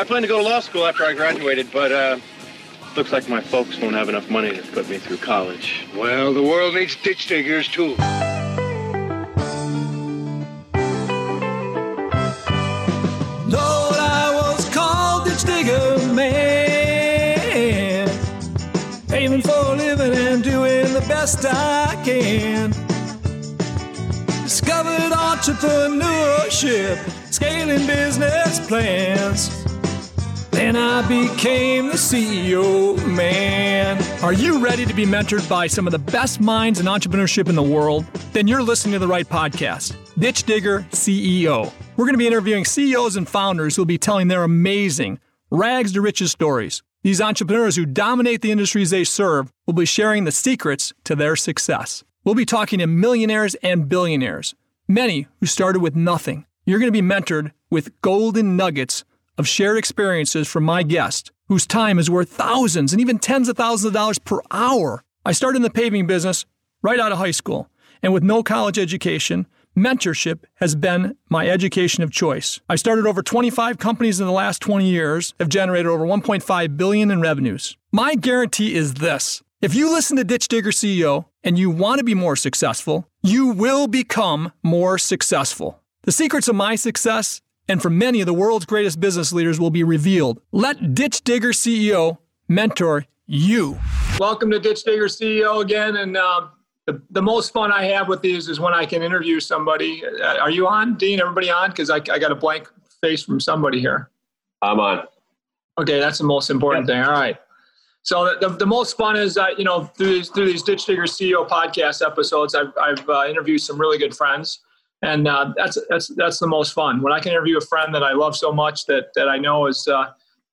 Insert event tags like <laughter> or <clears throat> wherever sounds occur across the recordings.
I plan to go to law school after I graduated, but uh, looks like my folks won't have enough money to put me through college. Well, the world needs ditch diggers, too. Lord, I was called ditch digger man, aiming for a living and doing the best I can. Discovered entrepreneurship, scaling business plans. Then I became the CEO man. Are you ready to be mentored by some of the best minds in entrepreneurship in the world? Then you're listening to the right podcast, Ditch Digger CEO. We're going to be interviewing CEOs and founders who will be telling their amazing rags to riches stories. These entrepreneurs who dominate the industries they serve will be sharing the secrets to their success. We'll be talking to millionaires and billionaires, many who started with nothing. You're going to be mentored with golden nuggets of shared experiences from my guest, whose time is worth thousands and even tens of thousands of dollars per hour. I started in the paving business right out of high school, and with no college education, mentorship has been my education of choice. I started over 25 companies in the last 20 years, have generated over 1.5 billion in revenues. My guarantee is this. If you listen to Ditch Digger CEO and you want to be more successful, you will become more successful. The secrets of my success and for many of the world's greatest business leaders will be revealed. Let Ditch Digger CEO mentor you. Welcome to Ditch Digger CEO again. And uh, the, the most fun I have with these is when I can interview somebody. Uh, are you on, Dean? Everybody on? Because I, I got a blank face from somebody here. I'm on. Okay, that's the most important thing. All right. So the, the, the most fun is, uh, you know, through these, through these Ditch Digger CEO podcast episodes, I've, I've uh, interviewed some really good friends and uh, that's that's that's the most fun when I can interview a friend that I love so much that that I know is uh,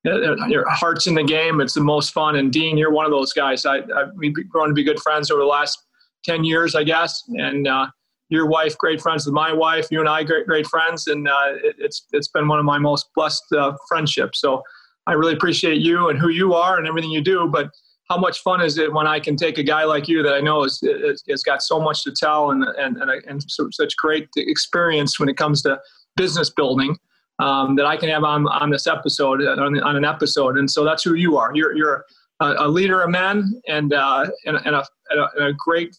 your heart's in the game. It's the most fun. And Dean, you're one of those guys. I, I we've grown to be good friends over the last ten years, I guess. And uh, your wife, great friends with my wife. You and I, great great friends. And uh, it, it's it's been one of my most blessed uh, friendships. So I really appreciate you and who you are and everything you do. But how much fun is it when I can take a guy like you that I know has, has got so much to tell and, and, and, and so, such great experience when it comes to business building um, that I can have on, on this episode, on, on, an episode. And so that's who you are. You're, you're a, a leader of men and, uh, and, and, a, and a great,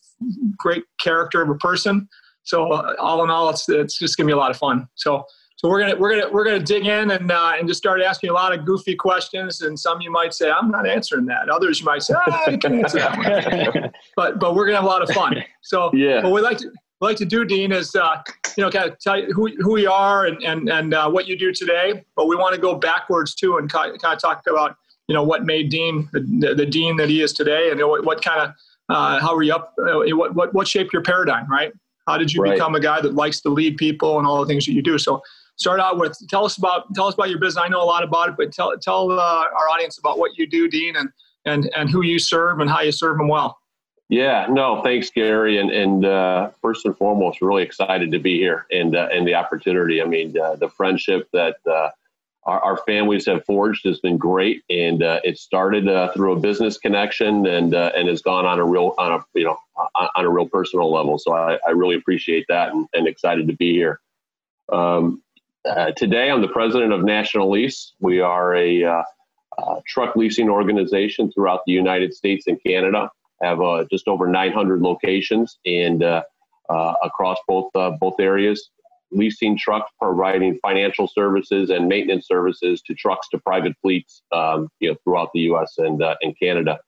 great character of a person. So all in all, it's, it's just gonna be a lot of fun. So so we're gonna we're gonna we're gonna dig in and uh, and just start asking a lot of goofy questions. And some you might say I'm not answering that. Others you might say ah, I can answer that one. <laughs> but but we're gonna have a lot of fun. So yeah, what we like to we like to do, Dean, is uh, you know kind of tell you who who we are and and and uh, what you do today. But we want to go backwards too and kind of, talk about you know what made Dean the, the, the Dean that he is today, and what, what kind of uh, how were you up? Uh, what, what what shaped your paradigm, right? How did you right. become a guy that likes to lead people and all the things that you do? So start out with tell us about tell us about your business. I know a lot about it, but tell tell uh, our audience about what you do, Dean, and and and who you serve and how you serve them well. Yeah, no, thanks, Gary. And and uh, first and foremost, really excited to be here and uh, and the opportunity. I mean, uh, the friendship that uh, our, our, families have forged has been great, and uh, it started uh, through a business connection and and has gone on a real on a you know on, a real personal level. So I, I really appreciate that and, and excited to be here. Um, uh, today, I'm the president of National Lease. We are a uh, uh, truck leasing organization throughout the United States and Canada. Have uh, just over 900 locations and uh, uh, across both both areas. Leasing trucks, providing financial services and maintenance services to trucks to private fleets, um, you know, throughout the U.S. and and Canada.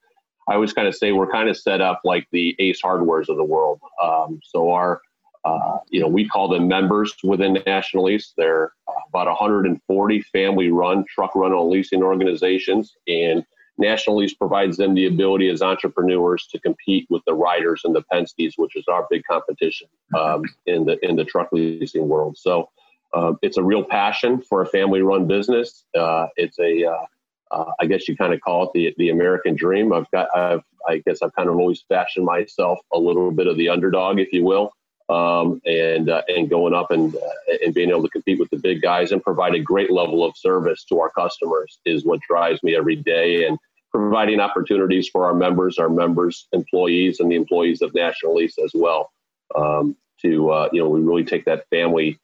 I always kind of say we're kind of set up like the Ace Hardwares of the world. Um, so our uh, you know, we call them members within National Lease. They're about 140 family-run truck rental leasing organizations, and National Lease provides them the ability as entrepreneurs to compete with the Ryders and the Penske's, which is our big competition um, in the in the truck leasing world. So uh, it's a real passion for a family-run business. Uh, it's a uh, uh I guess you kind of call it the the American dream. I've got I've I guess I've kind of always fashioned myself a little bit of the underdog, if you will um, and uh, and going up and uh, and being able to compete with the big guys and provide a great level of service to our customers is what drives me every day and providing opportunities for our members, our members, employees, and the employees of National Lease as well. Um, to uh, you know, we really take that family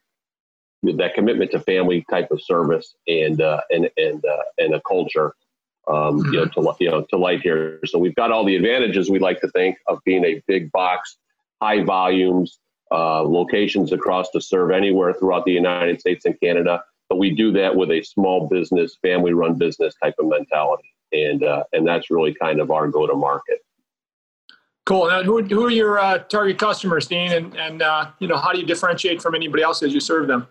that commitment to family type of service and uh, and and uh, and a culture um, you know to you know to light here. So we've got all the advantages we like to think of being a big box, high volumes, uh, locations across to serve anywhere throughout the United States and Canada. But we do that with a small business, family run business type of mentality, and uh, and that's really kind of our go to market. Cool. Now, who, who are your uh, target customers, Dean? And, and uh, you know, how do you differentiate from anybody else as you serve them?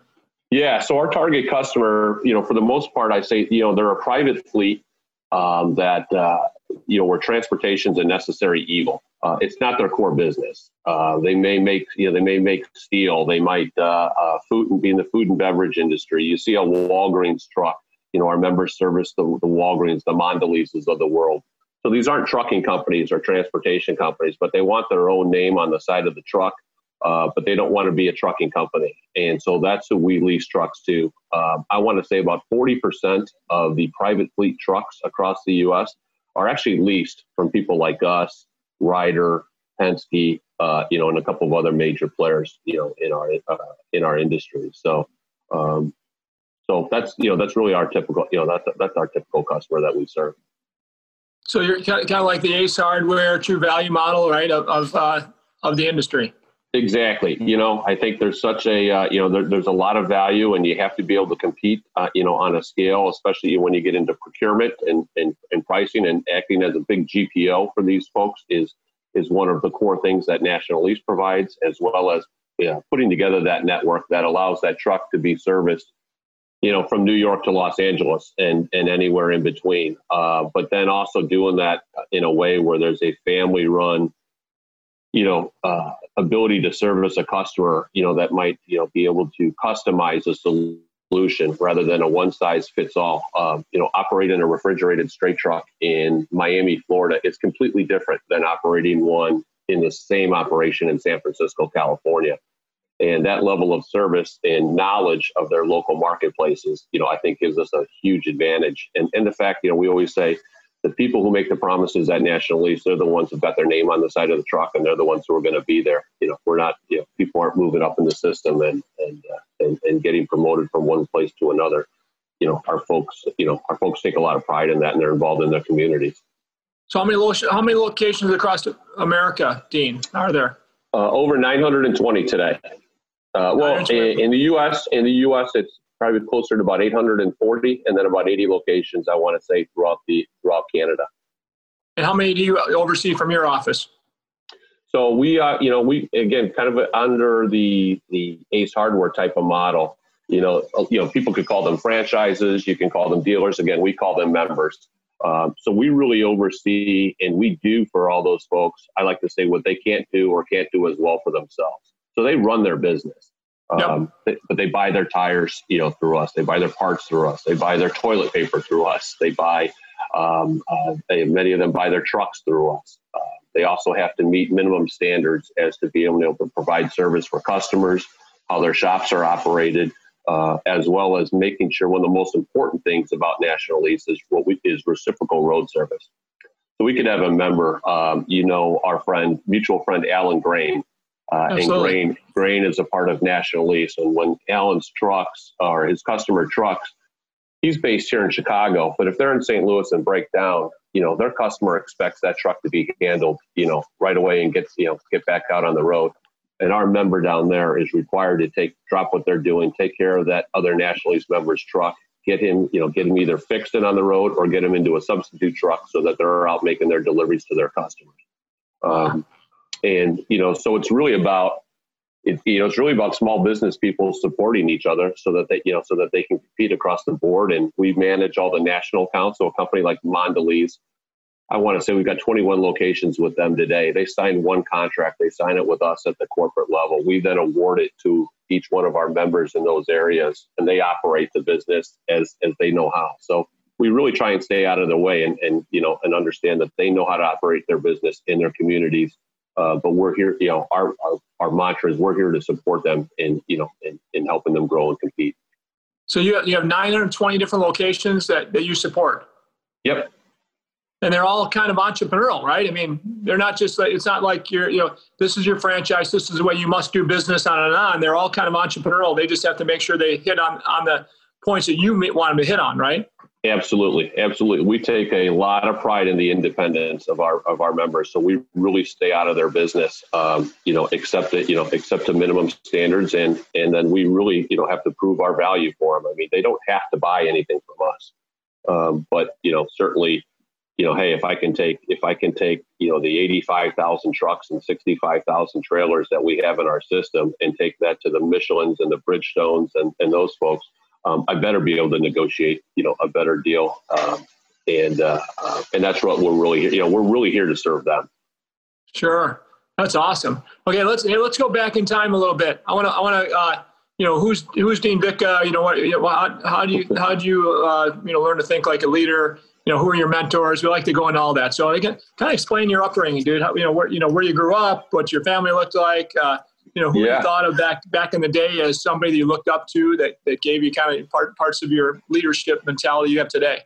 Yeah, so our target customer, you know, for the most part, I say, you know, they're a private fleet um, that, uh, you know, where transportation's a necessary evil. Uh, it's not their core business. Uh, they may make, you know, they may make steel. They might uh, uh, food and be in the food and beverage industry. You see a Walgreens truck. You know, our members service the, the Walgreens, the Mondelezes of the world. So these aren't trucking companies or transportation companies, but they want their own name on the side of the truck uh, but they don't want to be a trucking company. And so that's who we lease trucks to. Um, I want to say about 40% of the private fleet trucks across the U.S. are actually leased from people like us, Ryder, Penske, uh, you know, and a couple of other major players, you know, in our uh, in our industry. So, um, so that's you know that's really our typical you know that's that's our typical customer that we serve. So you're kind of like the Ace Hardware True Value model, right, of of, uh, of the industry. Exactly. You know, I think there's such a, uh, you know, there, there's a lot of value and you have to be able to compete, uh, you know, on a scale, especially when you get into procurement and, and, and pricing and acting as a big GPO for these folks is, is one of the core things that National Lease provides, as well as yeah, putting together that network that allows that truck to be serviced, you know, from New York to Los Angeles and, and anywhere in between. Uh, but then also doing that in a way where there's a family run, you know, uh, ability to service a customer, you know, that might, you know, be able to customize a solution rather than a one size fits all. Um, you know, operating a refrigerated straight truck in Miami, Florida, is completely different than operating one in the same operation in San Francisco, California. And that level of service and knowledge of their local marketplaces, you know, I think gives us a huge advantage. And, and the fact, you know, we always say, the people who make the promises at National Lease, they're the ones who've got their name on the side of the truck, and they're the ones who are going to be there. You know, we're not, you know, people aren't moving up in the system and and, uh, and and getting promoted from one place to another. You know, our folks, you know, our folks take a lot of pride in that, and they're involved in their communities. So, how many lo- how many locations across America, Dean, are there? Uh, over 920 today. Uh, well, in, in, the U.S., in the U.S., it's probably closer to about 840, and then about 80 locations. I want to say throughout the throughout Canada. And how many do you oversee from your office? So we, are, you know, we again kind of under the the Ace Hardware type of model. You know, you know, people could call them franchises. You can call them dealers. Again, we call them members. Um, so we really oversee and we do for all those folks. I like to say what they can't do or can't do as well for themselves. So they run their business. Um, yep. but they buy their tires, you know, through us. They buy their parts through us. They buy their toilet paper through us. They buy, um, uh, they, many of them buy their trucks through us. Uh, they also have to meet minimum standards as to be able to provide service for customers, how their shops are operated, uh, as well as making sure one of the most important things about National Lease is what we, is reciprocal road service. So we could have a member, um, you know, our friend, mutual friend Alan Grain, uh, and grain grain is a part of National Lease. And when Alan's trucks or his customer trucks, he's based here in Chicago, but if they're in St. Louis and break down, you know, their customer expects that truck to be handled, you know, right away and get you know get back out on the road. And our member down there is required to take drop what they're doing, take care of that other National Lease member's truck, get him, you know, get him either fixed and on the road or get him into a substitute truck so that they're out making their deliveries to their customers. Um, and you know so it's really about it, you know it's really about small business people supporting each other so that they you know so that they can compete across the board. And we manage all the national accounts. So a company like mondelez i want to say we've got 21 locations with them today. They sign one contract. They sign it with us at the corporate level. We then award it to each one of our members in those areas and they operate the business as as they know how. So we really try and stay out of their way and, and you know and understand that they know how to operate their business in their communities uh, but we're here, you know, our, our, our mantra is we're here to support them in, you know, in, in helping them grow and compete. So you have, you have 920 different locations that, that you support. Yep. and they're all kind of entrepreneurial, right? I mean, they're not just like it's not like you're you know this is your franchise, this is the way you must do business on and on. They're all kind of entrepreneurial. They just have to make sure they hit on on the points that you want them to hit on, right? Absolutely, absolutely. We take a lot of pride in the independence of our of our members, so we really stay out of their business. Um, you know, accept it, you know, accept to minimum standards, and and then we really you know have to prove our value for them. I mean, they don't have to buy anything from us, um, but you know, certainly, you know, hey, if I can take if I can take you know the eighty five thousand trucks and sixty five thousand trailers that we have in our system, and take that to the Michelin's and the Bridgestones and and those folks um, I better be able to negotiate, you know, a better deal. Um, and uh, uh, and that's what we're really, you know, we're really here to serve them. Sure, that's awesome. Okay, let's let's go back in time a little bit. I want to I want to uh, you know who's who's Dean Vicka. You know what? You know, how, how do you how do you uh, you know learn to think like a leader? You know, who are your mentors? We like to go into all that. So, again, kind of explain your upbringing, dude. How, you know, where you know where you grew up, what your family looked like. You know, who yeah. you thought of back back in the day as somebody that you looked up to that, that gave you kind of part, parts of your leadership mentality you have today?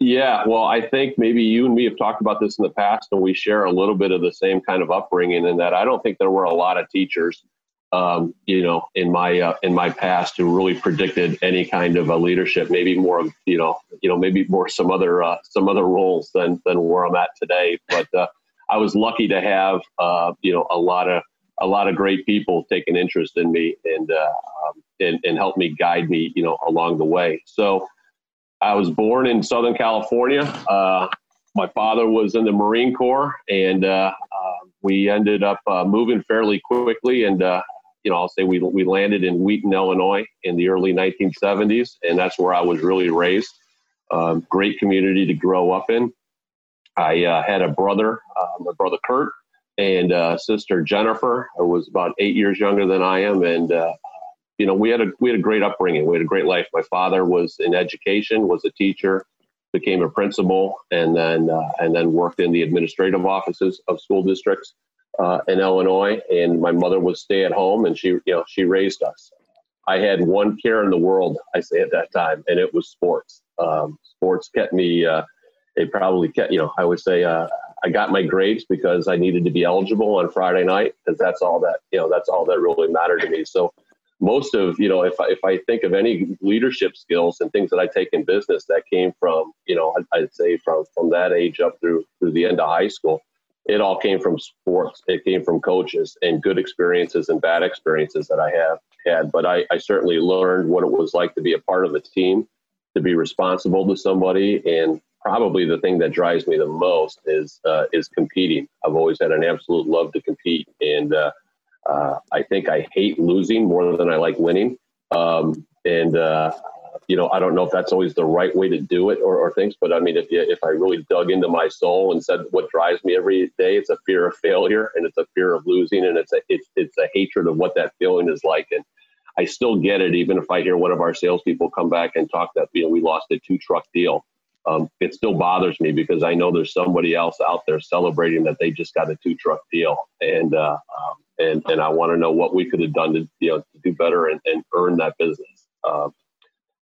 Yeah, well, I think maybe you and me have talked about this in the past, and we share a little bit of the same kind of upbringing. In that, I don't think there were a lot of teachers, um, you know, in my uh, in my past who really predicted any kind of a leadership. Maybe more of you know, you know, maybe more some other uh, some other roles than than where I'm at today. But uh, I was lucky to have uh, you know a lot of a lot of great people take an interest in me and uh, um, and, and help me guide me, you know, along the way. So I was born in Southern California. Uh, my father was in the Marine Corps, and uh, uh we ended up uh, moving fairly quickly. And uh, you know, I'll say we we landed in Wheaton, Illinois, in the early 1970s, and that's where I was really raised. Um, great community to grow up in. I had a brother, my brother Kurt, and uh, sister Jennifer, who was about eight years younger than I am, and uh, you know we had a we had a great upbringing. We had a great life. My father was in education, was a teacher, became a principal, and then uh, and then worked in the administrative offices of school districts uh, in Illinois. And my mother was stay at home, and she you know she raised us. I had one care in the world, I say at that time, and it was sports. Um, sports kept me. Uh, they probably kept, you know, I would say uh, I got my grades because I needed to be eligible on Friday night because that's all that you know that's all that really mattered to me. So most of you know if I, if I think of any leadership skills and things that I take in business that came from you know I'd say from from that age up through through the end of high school, it all came from sports. It came from coaches and good experiences and bad experiences that I have had. But I, I certainly learned what it was like to be a part of a team, to be responsible to somebody, and probably the thing that drives me the most is uh, is competing. I've always had an absolute love to compete, and uh, uh, I think I hate losing more than I like winning. Um, and uh, you know, I don't know if that's always the right way to do it or, or things, but I mean, if you, if I really dug into my soul and said what drives me every day, it's a fear of failure and it's a fear of losing, and it's a it's it's a hatred of what that feeling is like, and I still get it, even if I hear one of our salespeople come back and talk that you know we lost a two truck deal um, it still bothers me because I know there's somebody else out there celebrating that they just got a two truck deal, and uh, um, and and I want to know what we could have done to you know to do better and, and earn that business. Uh,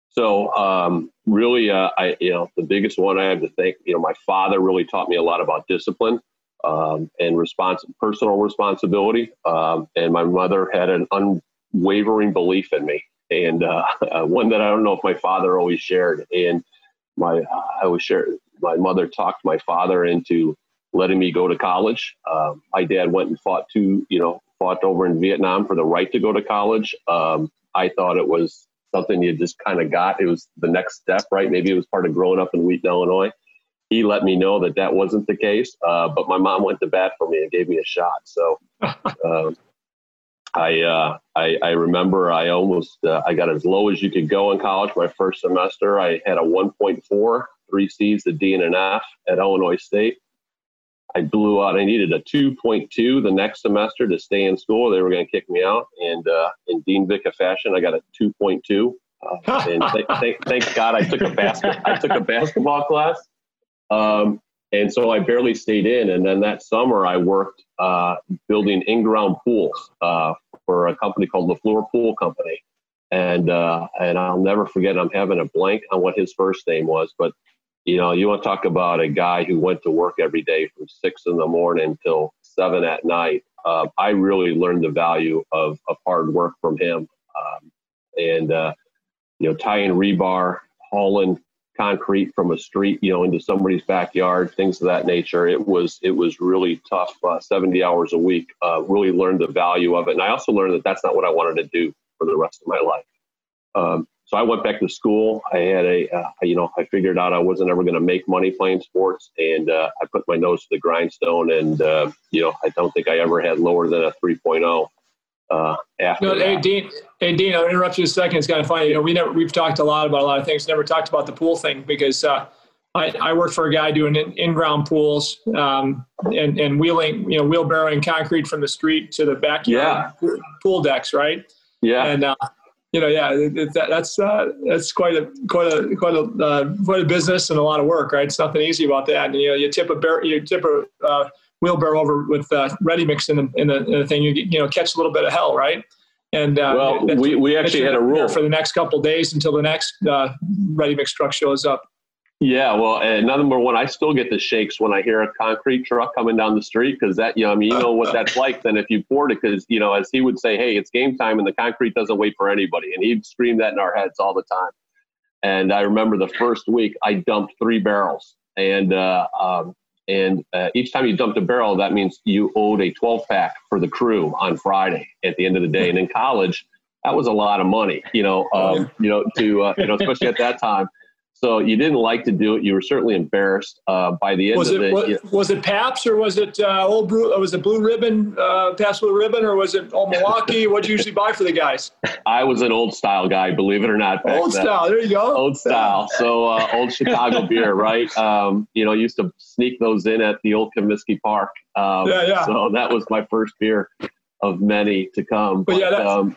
so um, really, uh, I you know the biggest one I have to thank you know my father really taught me a lot about discipline um, and response personal responsibility, um, and my mother had an unwavering belief in me, and uh, <laughs> one that I don't know if my father always shared. And my I was share my mother talked my father into letting me go to college. Um, my dad went and fought two, you know, fought over in Vietnam for the right to go to college. Um, I thought it was something you just kind of got. It was the next step, right? Maybe it was part of growing up in Wheaton, Illinois. He let me know that that wasn't the case, uh, but my mom went to bat for me and gave me a shot. So <laughs> um, I, uh, I, I remember I almost uh, I got as low as you could go in college. My first semester, I had a 1.4, three C's, a D, and an F at Illinois State. I blew out. I needed a 2.2 the next semester to stay in school. They were going to kick me out, and uh, in Dean Vicka fashion, I got a 2.2. Uh, and th- th- thank God I took a basket. I took a basketball class. Um, and so I barely stayed in. And then that summer, I worked uh, building in-ground pools uh, for a company called LaFleur Pool Company. And uh, and I'll never forget. I'm having a blank on what his first name was, but you know, you want to talk about a guy who went to work every day from six in the morning till seven at night. Uh, I really learned the value of, of hard work from him. Um, and, uh, you know, tying rebar, hauling concrete from a street, you know, into somebody's backyard, things of that nature. It was it was really tough. Uh, Seventy hours a week. Uh, really learned the value of it, and I also learned that that's not what I wanted to do for the rest of my life. Um, so I went back to school. I had a, uh, you know, I figured out I wasn't ever going to make money playing sports, and uh, I put my nose to the grindstone. And uh, you know, I don't think I ever had lower than a 3.0 uh, after. No, hey Dean, hey Dean, I'll interrupt you a second. It's kind of funny. You know, we never we've talked a lot about a lot of things. Never talked about the pool thing because uh, I, I work for a guy doing in, ground pools um, and and wheeling, you know, wheelbarrowing concrete from the street to the backyard yeah. pool decks, right? Yeah. And uh, you know, yeah, it, it, that, that's uh, that's quite a quite a quite a uh, quite a business and a lot of work, right? It's nothing easy about that. And you know, you tip a bear, you tip a uh, wheelbarrow over with uh, ready mix in the, in the, in the thing, you you know catch a little bit of hell, right? And uh, well, we, we actually had a rule for the next couple days until the next uh, ready mix truck shows up. Yeah, well, and number one, I still get the shakes when I hear a concrete truck coming down the street because that, you know, I mean, you know what that's <laughs> like. Then if you poured it, because you know, as he would say, "Hey, it's game time," and the concrete doesn't wait for anybody, and he'd scream that in our heads all the time. And I remember the first week, I dumped three barrels, and uh, um, and uh, each time you dumped a barrel, that means you owed a 12 pack for the crew on Friday at the end of the day. And in college, that was a lot of money, you know, um, you know, to, uh, you know, especially at that time. So you didn't like to do it. You were certainly embarrassed uh, by the end was of it. Was, was it Pabst or was it uh, old Blue? Was it Blue Ribbon, uh, Pabst Blue Ribbon, or was it Old Milwaukee? what do you usually buy for the guys? <laughs> I was an old style guy, believe it or not. old then. style. There you go. Old style. So uh, old Chicago <laughs> beer, right? Um, you know, used to sneak those in at the old Comiskey Park. Um, yeah, yeah. So that was my first beer of many to come. But, but yeah, um,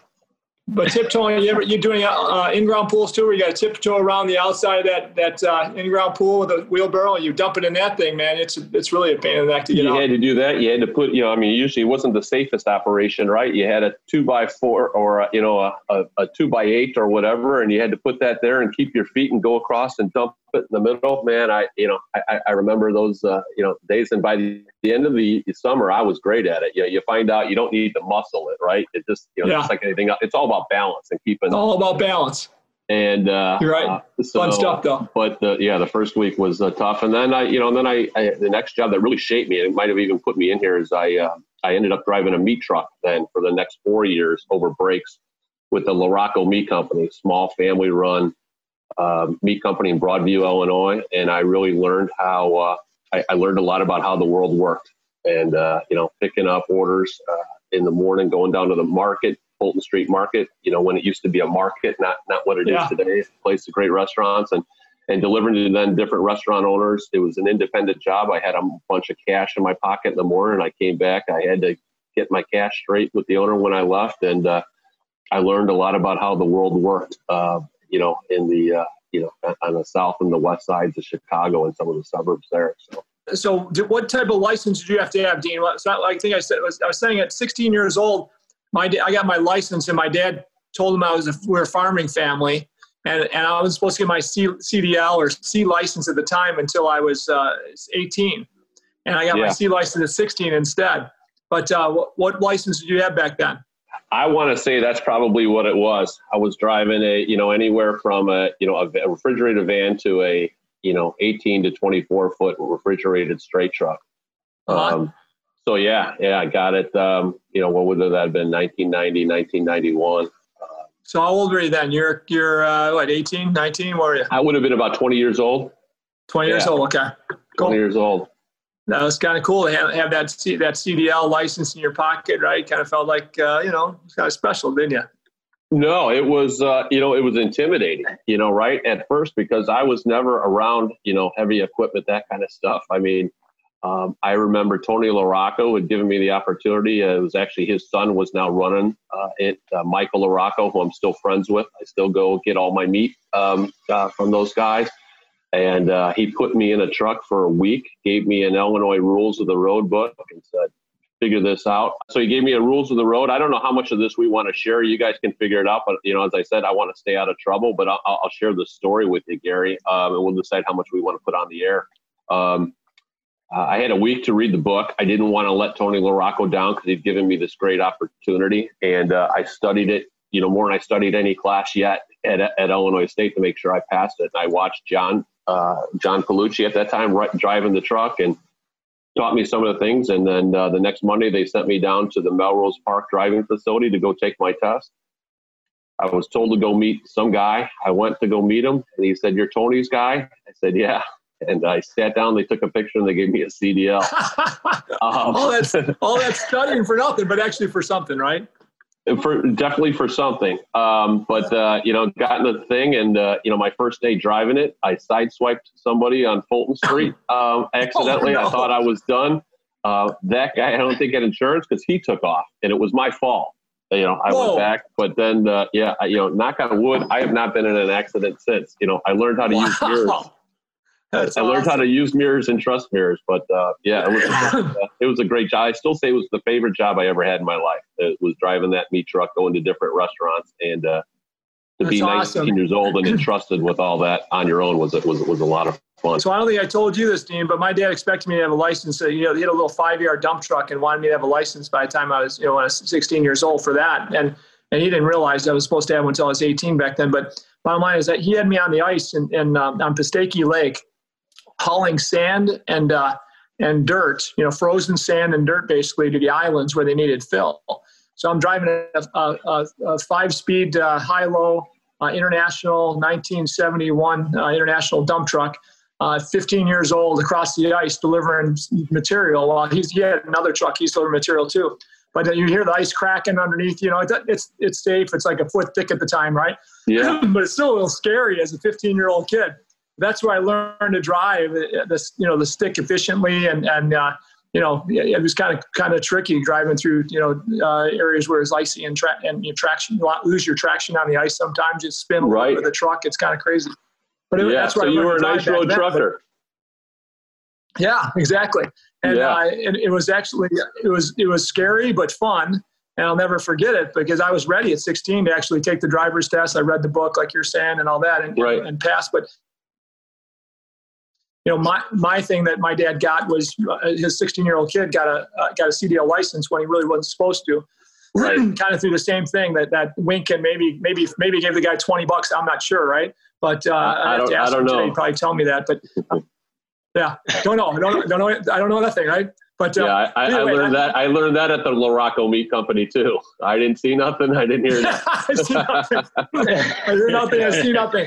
but tiptoeing, you ever, you're doing uh, in-ground pools too, where you got to tiptoe around the outside of that that uh, in-ground pool with a wheelbarrow, and you dump it in that thing, man. It's it's really a pain in the neck to get you out. had to do that. You had to put, you know, I mean, usually it wasn't the safest operation, right? You had a two by four or a, you know a, a, a two by eight or whatever, and you had to put that there and keep your feet and go across and dump in the middle. Man, I you know I, I remember those uh, you know days, and by the, the end of the summer, I was great at it. You know, you find out you don't need to muscle it, right? It just you know, yeah. just like anything else, it's all about balance and keeping. It's all about balance. And uh, you're right. Uh, so, Fun stuff, though. But the, yeah, the first week was uh, tough, and then I, you know, and then I, I, the next job that really shaped me, and it might have even put me in here, is I, uh, I ended up driving a meat truck then for the next four years over breaks with the LaRocco Meat Company, small family-run um, meat company in Broadview, Illinois, and I really learned how uh, I, I, learned a lot about how the world worked, and uh, you know, picking up orders uh, in the morning, going down to the market, Fulton Street Market. You know, when it used to be a market, not not what it yeah. is today. It's a place of great restaurants and and delivering to then different restaurant owners. It was an independent job. I had a bunch of cash in my pocket in the morning. I came back. I had to get my cash straight with the owner when I left, and uh, I learned a lot about how the world worked. Uh, you know, in the uh, you know on the south and the west sides of Chicago and some of the suburbs there. So. So, what type of license did you have to have, Dean? It's not like I think I said. I was saying at 16 years old, my I got my license, and my dad told him I was a, we're a farming family, and and I was supposed to get my C, CDL or C license at the time until I was uh, 18, and I got yeah. my C license at 16 instead. But uh, what, what license did you have back then? I want to say that's probably what it was. I was driving a, you know, anywhere from a, you know, a refrigerated van to a, you know, 18 to 24 foot refrigerated straight truck. Uh-huh. Um, so yeah, yeah, I got it. Um, you know, what would that have been? 1990, 1991. so how old were you then? You're you're uh, what 18, 19? What were you? I would have been about 20 years old. 20 yeah. years old. Okay. Cool. 20 years old. That was kind of cool to have, have that C, that CDL license in your pocket, right? Kind of felt like uh, you know, it's kind of special, didn't you? No, it was uh, you know it was intimidating, you know, right at first because I was never around you know heavy equipment, that kind of stuff. I mean, um, I remember Tony Larocco had given me the opportunity. Uh, it was actually his son was now running uh, it, uh, Michael Larocco, who I'm still friends with. I still go get all my meat um, uh, from those guys. And uh, he put me in a truck for a week, gave me an Illinois rules of the road book, and said, figure this out. So he gave me a rules of the road. I don't know how much of this we want to share. You guys can figure it out. But you know, as I said, I want to stay out of trouble. But I'll, I'll share the story with you, Gary, um, and we'll decide how much we want to put on the air. Um, I had a week to read the book. I didn't want to let Tony LaRocco down because he'd given me this great opportunity, and uh, I studied it. You know, more than I studied any class yet at, at Illinois State to make sure I passed it. And I watched John uh, John Palucci at that time right, driving the truck and taught me some of the things. And then uh, the next Monday, they sent me down to the Melrose Park driving facility to go take my test. I was told to go meet some guy. I went to go meet him, and he said, "You're Tony's guy." I said, "Yeah." and I sat down. They took a picture and they gave me a CDL. <laughs> um, all that's <laughs> all that's studying for nothing, but actually for something, right? For definitely for something. Um, but uh, you know, got in the thing, and uh, you know, my first day driving it, I sideswiped somebody on Fulton Street <laughs> um, accidentally. Oh, no. I thought I was done. Uh, that guy, I don't think had insurance because he took off, and it was my fault. You know, I Whoa. went back, but then, uh, yeah, you know, knock on wood, I have not been in an accident since. You know, I learned how to wow. use mirrors that's I learned how to use mirrors and trust mirrors, but uh, yeah, it was, uh, <laughs> it was a great job. I still say it was the favorite job I ever had in my life. It was driving that meat truck, going to different restaurants, and uh, to That's be 19 awesome. years old and <clears throat> entrusted with all that on your own was it was was a lot of fun. So I don't think I told you this, Dean, but my dad expected me to have a license. You know, he had a little five-yard dump truck and wanted me to have a license by the time I was, you know, when I was 16 years old for that, and and he didn't realize I was supposed to have one until I was 18 back then. But bottom line is that he had me on the ice in, in um, on Pistakee Lake hauling sand and uh, and dirt, you know, frozen sand and dirt basically to the islands where they needed fill. So I'm driving a, a, a five-speed uh, high-low uh, international 1971 uh, international dump truck, uh, 15 years old, across the ice delivering material. He's he had another truck, he's delivering material too. But you hear the ice cracking underneath. You know, it's it's safe. It's like a foot thick at the time, right? Yeah. <laughs> but it's still a little scary as a 15-year-old kid that's where I learned to drive this, you know, the stick efficiently and, and, uh, you know, it was kind of kind of tricky driving through, you know, uh, areas where it's icy and, tra- and you traction, you lose your traction on the ice sometimes. You spin right. over the truck. It's kind of crazy. But it, yeah, that's why so you were a nice road trucker. yeah, exactly. And yeah. Uh, it, it was actually it was it was scary but fun and I'll never forget it because I was ready at 16 to actually take the driver's test. I read the book, like you're saying, and all that, and, right. and, and pass. But you know, my my thing that my dad got was uh, his 16 year old kid got a uh, got a CDL license when he really wasn't supposed to. Right. <clears throat> kind of through the same thing that that wink and maybe maybe maybe gave the guy 20 bucks. I'm not sure, right? But uh, I, don't, I don't know. He'd probably tell me that, but <laughs> yeah, don't know. I don't, don't know. I don't know nothing, right? But uh, yeah, I, anyway, I learned that. I learned that at the LaRocco Meat Company too. I didn't see nothing. I didn't hear <laughs> nothing. I see nothing. <laughs> I hear nothing. I see nothing.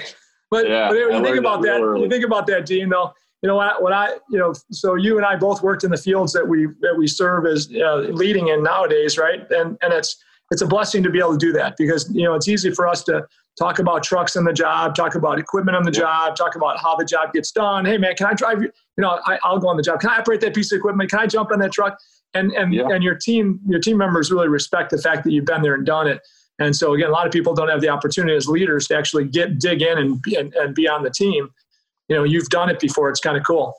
But, yeah, but you think about that. You think about that, Dean. Though you know what, what I you know so you and I both worked in the fields that we that we serve as uh, leading in nowadays right and and it's it's a blessing to be able to do that because you know it's easy for us to talk about trucks on the job talk about equipment on the yeah. job talk about how the job gets done hey man can I drive you you know I, will go on the job can I operate that piece of equipment can I jump on that truck and and yeah. and your team your team members really respect the fact that you've been there and done it and so again a lot of people don't have the opportunity as leaders to actually get dig in and and, and be on the team you know you've done it before. It's kind of cool.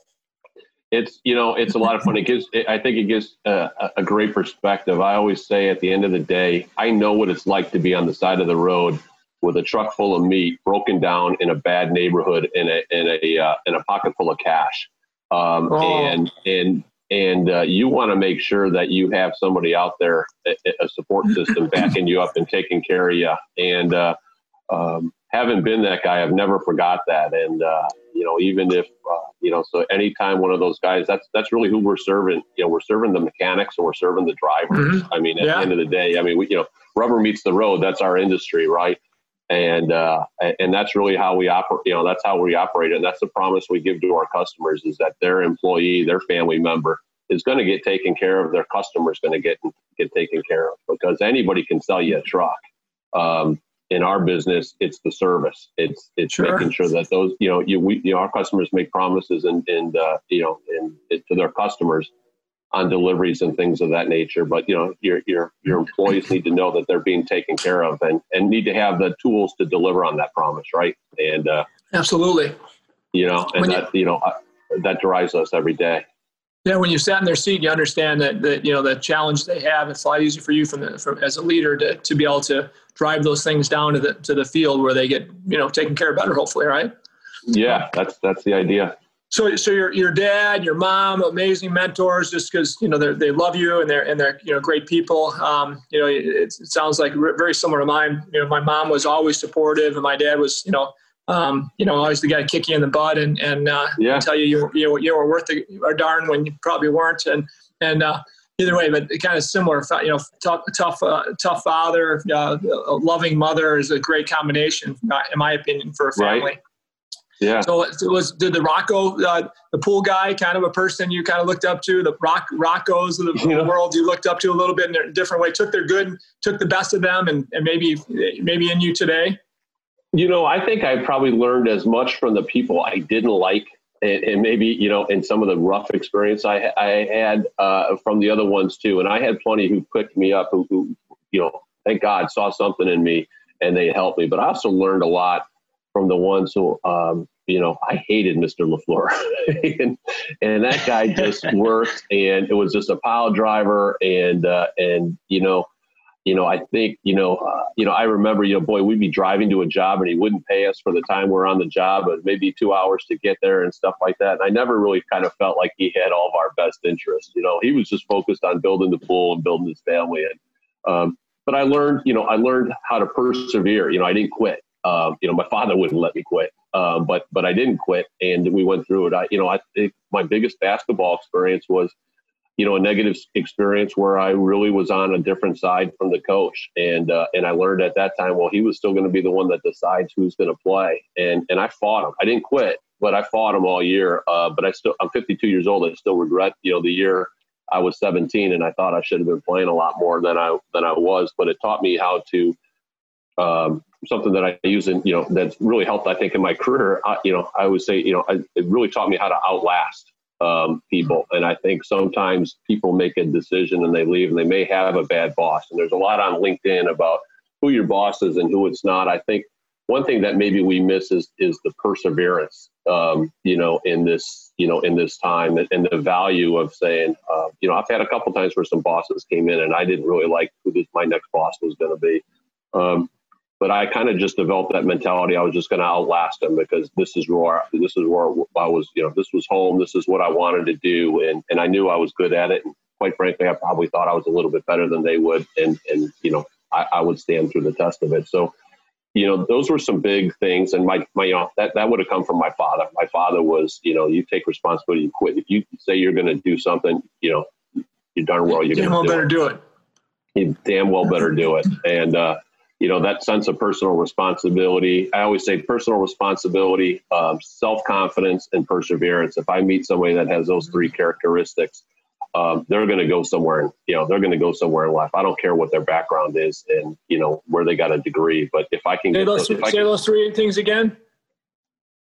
It's you know it's a lot of fun. It gives I think it gives a, a great perspective. I always say at the end of the day, I know what it's like to be on the side of the road with a truck full of meat broken down in a bad neighborhood in a in a uh, in a pocket full of cash. Um, oh. and and and uh, you want to make sure that you have somebody out there, a, a support system <laughs> backing you up and taking care of you. And uh, um, having been that guy, I've never forgot that. And uh, you know, even if uh, you know, so anytime one of those guys, that's that's really who we're serving. You know, we're serving the mechanics and we're serving the drivers. Mm-hmm. I mean, at yeah. the end of the day, I mean, we you know, rubber meets the road. That's our industry, right? And uh, and that's really how we operate. You know, that's how we operate, and that's the promise we give to our customers is that their employee, their family member, is going to get taken care of. Their customer is going to get get taken care of because anybody can sell you a truck. Um, in our business, it's the service. It's it's sure. making sure that those you know you we you know our customers make promises and and uh, you know and, to their customers on deliveries and things of that nature. But you know your your your employees need to know that they're being taken care of and and need to have the tools to deliver on that promise, right? And uh, absolutely, you know, and when that you, you know uh, that drives us every day. Yeah, when you sat in their seat, you understand that, that you know the challenge they have. It's a lot easier for you from, the, from as a leader to, to be able to drive those things down to the to the field where they get you know taken care of better. Hopefully, right? Yeah, that's that's the idea. So, so your your dad, your mom, amazing mentors, just because you know they they love you and they're and they're you know great people. Um, you know, it, it sounds like very similar to mine. You know, my mom was always supportive, and my dad was you know um, you know, always the guy to kick you in the butt and and uh, yeah. tell you you you, you were worth a, a darn when you probably weren't. And and uh, either way, but kind of similar. You know, tough tough uh, tough father, uh, a loving mother is a great combination, in my opinion, for a family. Right. Yeah. So it was did the Rocco, uh, the pool guy, kind of a person you kind of looked up to, the rock Roccos of the <laughs> yeah. world you looked up to a little bit in a different way. Took their good, took the best of them, and, and maybe maybe in you today. You know, I think I probably learned as much from the people I didn't like, and, and maybe you know, in some of the rough experience I, I had uh, from the other ones too. And I had plenty who picked me up, who, who you know, thank God saw something in me and they helped me. But I also learned a lot from the ones who, um, you know, I hated Mr. Lafleur, <laughs> and, and that guy just <laughs> worked, and it was just a pile driver, and uh, and you know you know, I think, you know, uh, you know, I remember, you know, boy, we'd be driving to a job and he wouldn't pay us for the time we're on the job, but maybe two hours to get there and stuff like that. And I never really kind of felt like he had all of our best interests. You know, he was just focused on building the pool and building his family. And, um, but I learned, you know, I learned how to persevere. You know, I didn't quit. Um, you know, my father wouldn't let me quit, um, but but I didn't quit, and we went through it. I, you know, I think my biggest basketball experience was you know, a negative experience where I really was on a different side from the coach, and uh, and I learned at that time, well, he was still going to be the one that decides who's going to play, and and I fought him. I didn't quit, but I fought him all year. Uh, but I still, I'm 52 years old. I still regret, you know, the year I was 17, and I thought I should have been playing a lot more than I than I was. But it taught me how to. Um, something that I use in, you know, that's really helped, I think, in my career. I, you know, I would say, you know, I, it really taught me how to outlast um, people. And I think sometimes people make a decision and they leave and they may have a bad boss. And there's a lot on LinkedIn about who your boss is and who it's not. I think one thing that maybe we miss is is the perseverance, um, you know, in this you know in this time and, and the value of saying, uh, you know, I've had a couple times where some bosses came in and I didn't really like who this, my next boss was going to be. Um, but I kind of just developed that mentality. I was just going to outlast them because this is where this is where I was. You know, this was home. This is what I wanted to do, and and I knew I was good at it. And quite frankly, I probably thought I was a little bit better than they would, and and you know, I, I would stand through the test of it. So, you know, those were some big things, and my my you know that that would have come from my father. My father was, you know, you take responsibility, you quit. If you say you're going to do something, you know, you darn well you're going to do better it. do it. You damn well better do it, and. uh you know that sense of personal responsibility. I always say personal responsibility um, self-confidence and perseverance. If i meet somebody that has those three characteristics um, they're going to go somewhere you know they're going to go somewhere in life. I don't care what their background is and you know where they got a degree but if i can say, get those, those, say can, those three things again.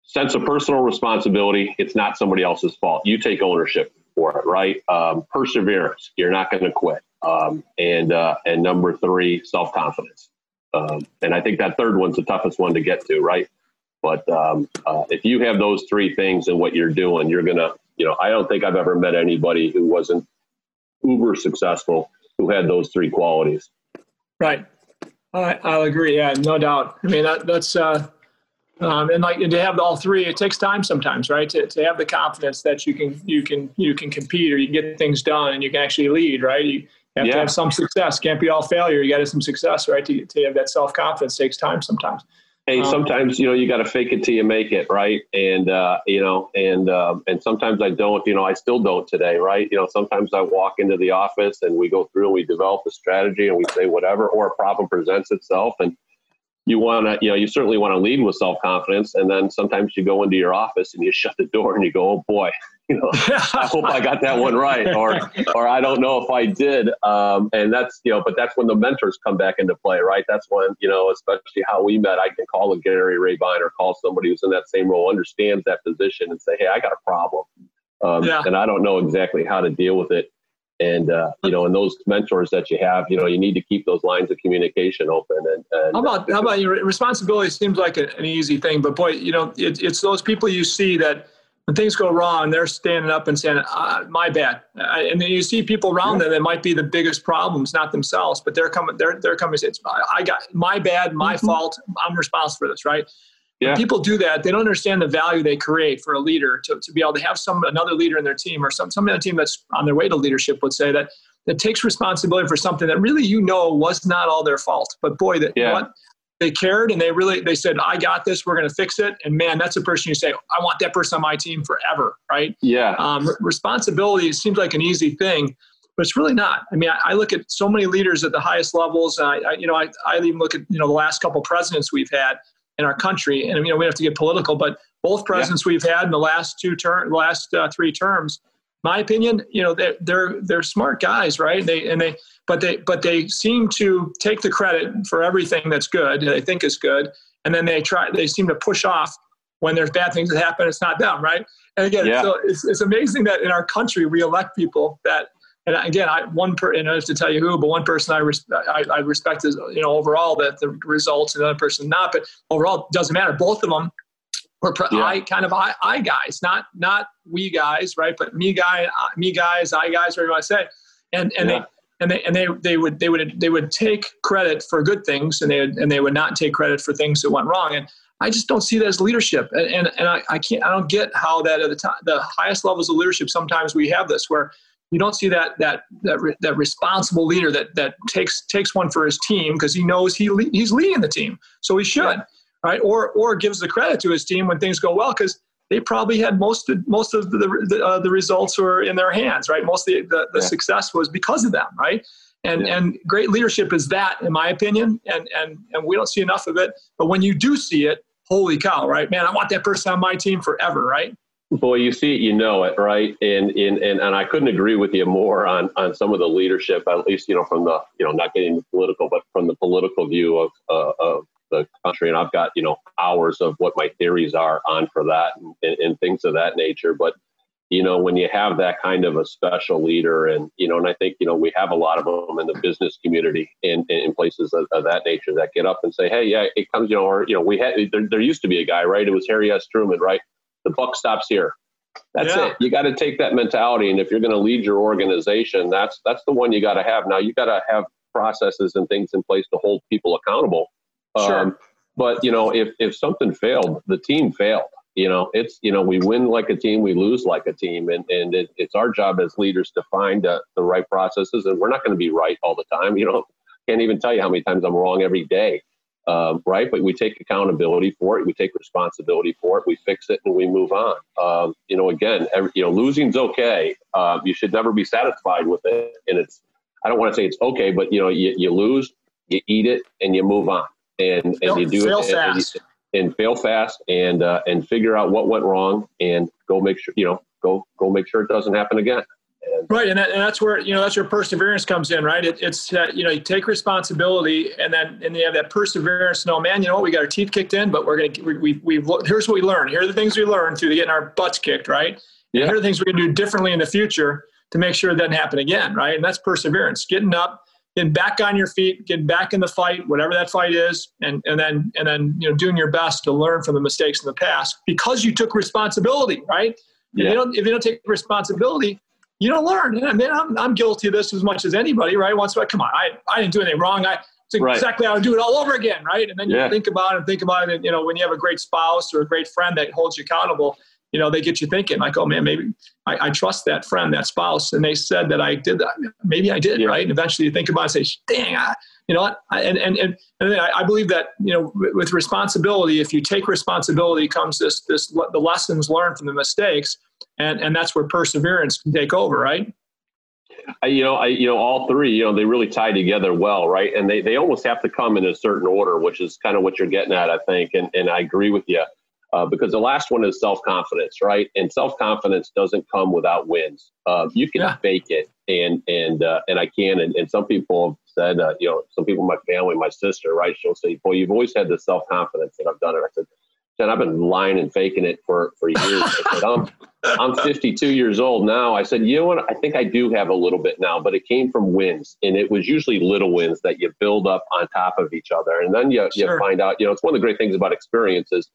Sense of personal responsibility it's not somebody else's fault. You take ownership for it right? Um, perseverance you're not going to quit. Um, and uh, and number three self-confidence um, and I think that third one's the toughest one to get to, right? But um, uh, if you have those three things in what you're doing, you're gonna, you know, I don't think I've ever met anybody who wasn't uber successful who had those three qualities. Right. I, I'll agree. Yeah, no doubt. I mean, that, that's, uh, um, and like to have all three, it takes time sometimes, right? To, to have the confidence that you can, you can, you can compete or you can get things done and you can actually lead, right? You, you have yeah. to have some success. Can't be all failure. You got to have some success, right? To, to have that self confidence takes time sometimes. Hey, um, sometimes you know you got to fake it till you make it, right? And uh, you know, and um, and sometimes I don't. You know, I still don't today, right? You know, sometimes I walk into the office and we go through and we develop a strategy and we say whatever, or a problem presents itself, and you want to, you know, you certainly want to lead with self confidence, and then sometimes you go into your office and you <laughs> shut the door and you go, oh boy, <laughs> you know, I hope I got that one right, or or I don't know if I did. Um, and that's you know, but that's when the mentors come back into play, right? That's when you know, especially how we met. I can call a Gary Rabine or call somebody who's in that same role, understands that position, and say, hey, I got a problem, um, yeah. and I don't know exactly how to deal with it. And uh, you know, and those mentors that you have, you know, you need to keep those lines of communication open. And, and how about how about your responsibility? Seems like an easy thing, but boy, you know, it, it's those people you see that when things go wrong, they're standing up and saying, uh, "My bad." and then you see people around them that might be the biggest problems, not themselves, but they're coming. They're they're coming. Say, "I got my bad, my mm-hmm. fault. I'm responsible for this." Right? Yeah. When people do that, they don't understand the value they create for a leader to, to be able to have some another leader in their team or some some the team that's on their way to leadership would say that that takes responsibility for something that really you know was not all their fault. But boy, that yeah. what they cared and they really they said i got this we're going to fix it. And man that's a person you say i want that person on my team forever right? Yeah. Um, responsibility seems like an easy thing but it's really not. I mean I, I look at so many leaders at the highest levels I, I, you know I, I even look at you know the last couple presidents we've had in our country and you know we have to get political but both presidents yeah. we've had in the last two term last uh, three terms my opinion you know they're they're, they're smart guys right? They and they but they but they seem to take the credit for everything that's good they think is good and then they try they seem to push off when there's bad things that happen it's not them right? And again yeah. so it's, it's amazing that in our country we elect people that and again I one per and I have to tell you who but one person I, res, I, I respect is you know overall that the results and the other person not but overall doesn't matter. Both of them were yeah. I kind of I, I guys not not we guys right but me guy uh, me guys I guys whatever you want to say and and yeah. they and they and they they would they would they would take credit for good things and they would, and they would not take credit for things that went wrong and I just don't see that as leadership and and, and I, I can't I don't get how that at the time the highest levels of leadership sometimes we have this where you don't see that that that, re, that responsible leader that that takes takes one for his team because he knows he he's leading the team so he should yeah. Right or or gives the credit to his team when things go well because they probably had most of, most of the the, uh, the results were in their hands, right? Most of the, the, the yeah. success was because of them, right? And yeah. and great leadership is that, in my opinion, and and and we don't see enough of it. But when you do see it, holy cow, right? Man, I want that person on my team forever, right? Boy, you see it, you know it, right? And and and, and I couldn't agree with you more on on some of the leadership, at least you know from the you know not getting political, but from the political view of uh, of the country, and I've got you know hours of what my theories are on for that and, and, things of that nature. But you know, when you have that kind of a special leader, and you know, and I think you know we have a lot of them in the business community and in, places of, of, that nature that get up and say, hey, yeah, it comes, you know, or you know, we had there, there used to be a guy, right? It was Harry S. Truman, right? The buck stops here. That's yeah. it. You got to take that mentality, and if you're going to lead your organization, that's that's the one you got to have. Now you got to have processes and things in place to hold people accountable Sure. Um, but you know, if if something failed, the team failed. You know, it's you know we win like a team, we lose like a team, and and it, it's our job as leaders to find uh, the right processes. And we're not going to be right all the time. <laughs> You know, I can't even tell you how many times I'm wrong every day. Um, right? But we take accountability for it. We take responsibility for it. We fix it and we move on. Um, you know, again, every, you know, losing's okay. Uh, you should never be satisfied with it. And it's, I don't want to say it's okay, but you know, you, you lose, you eat it, and you move on and and fail, you do fail it fast. And, and, fail fast and uh, and figure out what went wrong and go make sure you know go go make sure it doesn't happen again. And, right, and, that, and that's where you know that's where perseverance comes in, right? It, it's uh, you know you take responsibility, and then and you have that perseverance. No, man, you know what? We got our teeth kicked in, but we're gonna we we we here's what we learned. Here are the things we learned through getting our butts kicked, right? Yeah. here are the things we're gonna do differently in the future to make sure it doesn't happen again, right? And that's perseverance, getting up, getting back on your feet, getting back in the fight, whatever that fight is, and, and then and then you know doing your best to learn from the mistakes in the past because you took responsibility, right? Yeah. If you don't if you don't take responsibility, you don't learn. And I mean, I'm, I'm guilty of this as much as anybody, right? Once, come on, I, I didn't do anything wrong. I it's right. exactly how to do it all over again, right? And then you yeah. think about it and think about it. And, you know, when you have a great spouse or a great friend that holds you accountable, you know, they get you thinking like, oh man, maybe I, I, trust that friend, that spouse. And they said that I did that. Maybe I did, right? And eventually you think about it and say, dang, I, you know what? And, and, and, and I, believe that, you know, with responsibility, if you take responsibility comes this, this, the lessons learned from the mistakes. And, and that's where perseverance can take over, right? I, you know, I, you know, all three, you know, they really tie together well, right? And they, they almost have to come in a certain order, which is kind of what you're getting at, I think. And, and I agree with you uh, because the last one is self confidence, right? And self confidence doesn't come without wins. Uh, you can yeah. fake it, and and uh, and I can. And, and some people have said, uh, you know, some people in my family, my sister, right? She'll say, "Boy, you've always had this self confidence that I've done it." I said, "Jen, I've been lying and faking it for for years." I said, "I'm I'm 52 years old now." I said, "You know what? I think I do have a little bit now, but it came from wins, and it was usually little wins that you build up on top of each other, and then you sure. you find out. You know, it's one of the great things about experiences."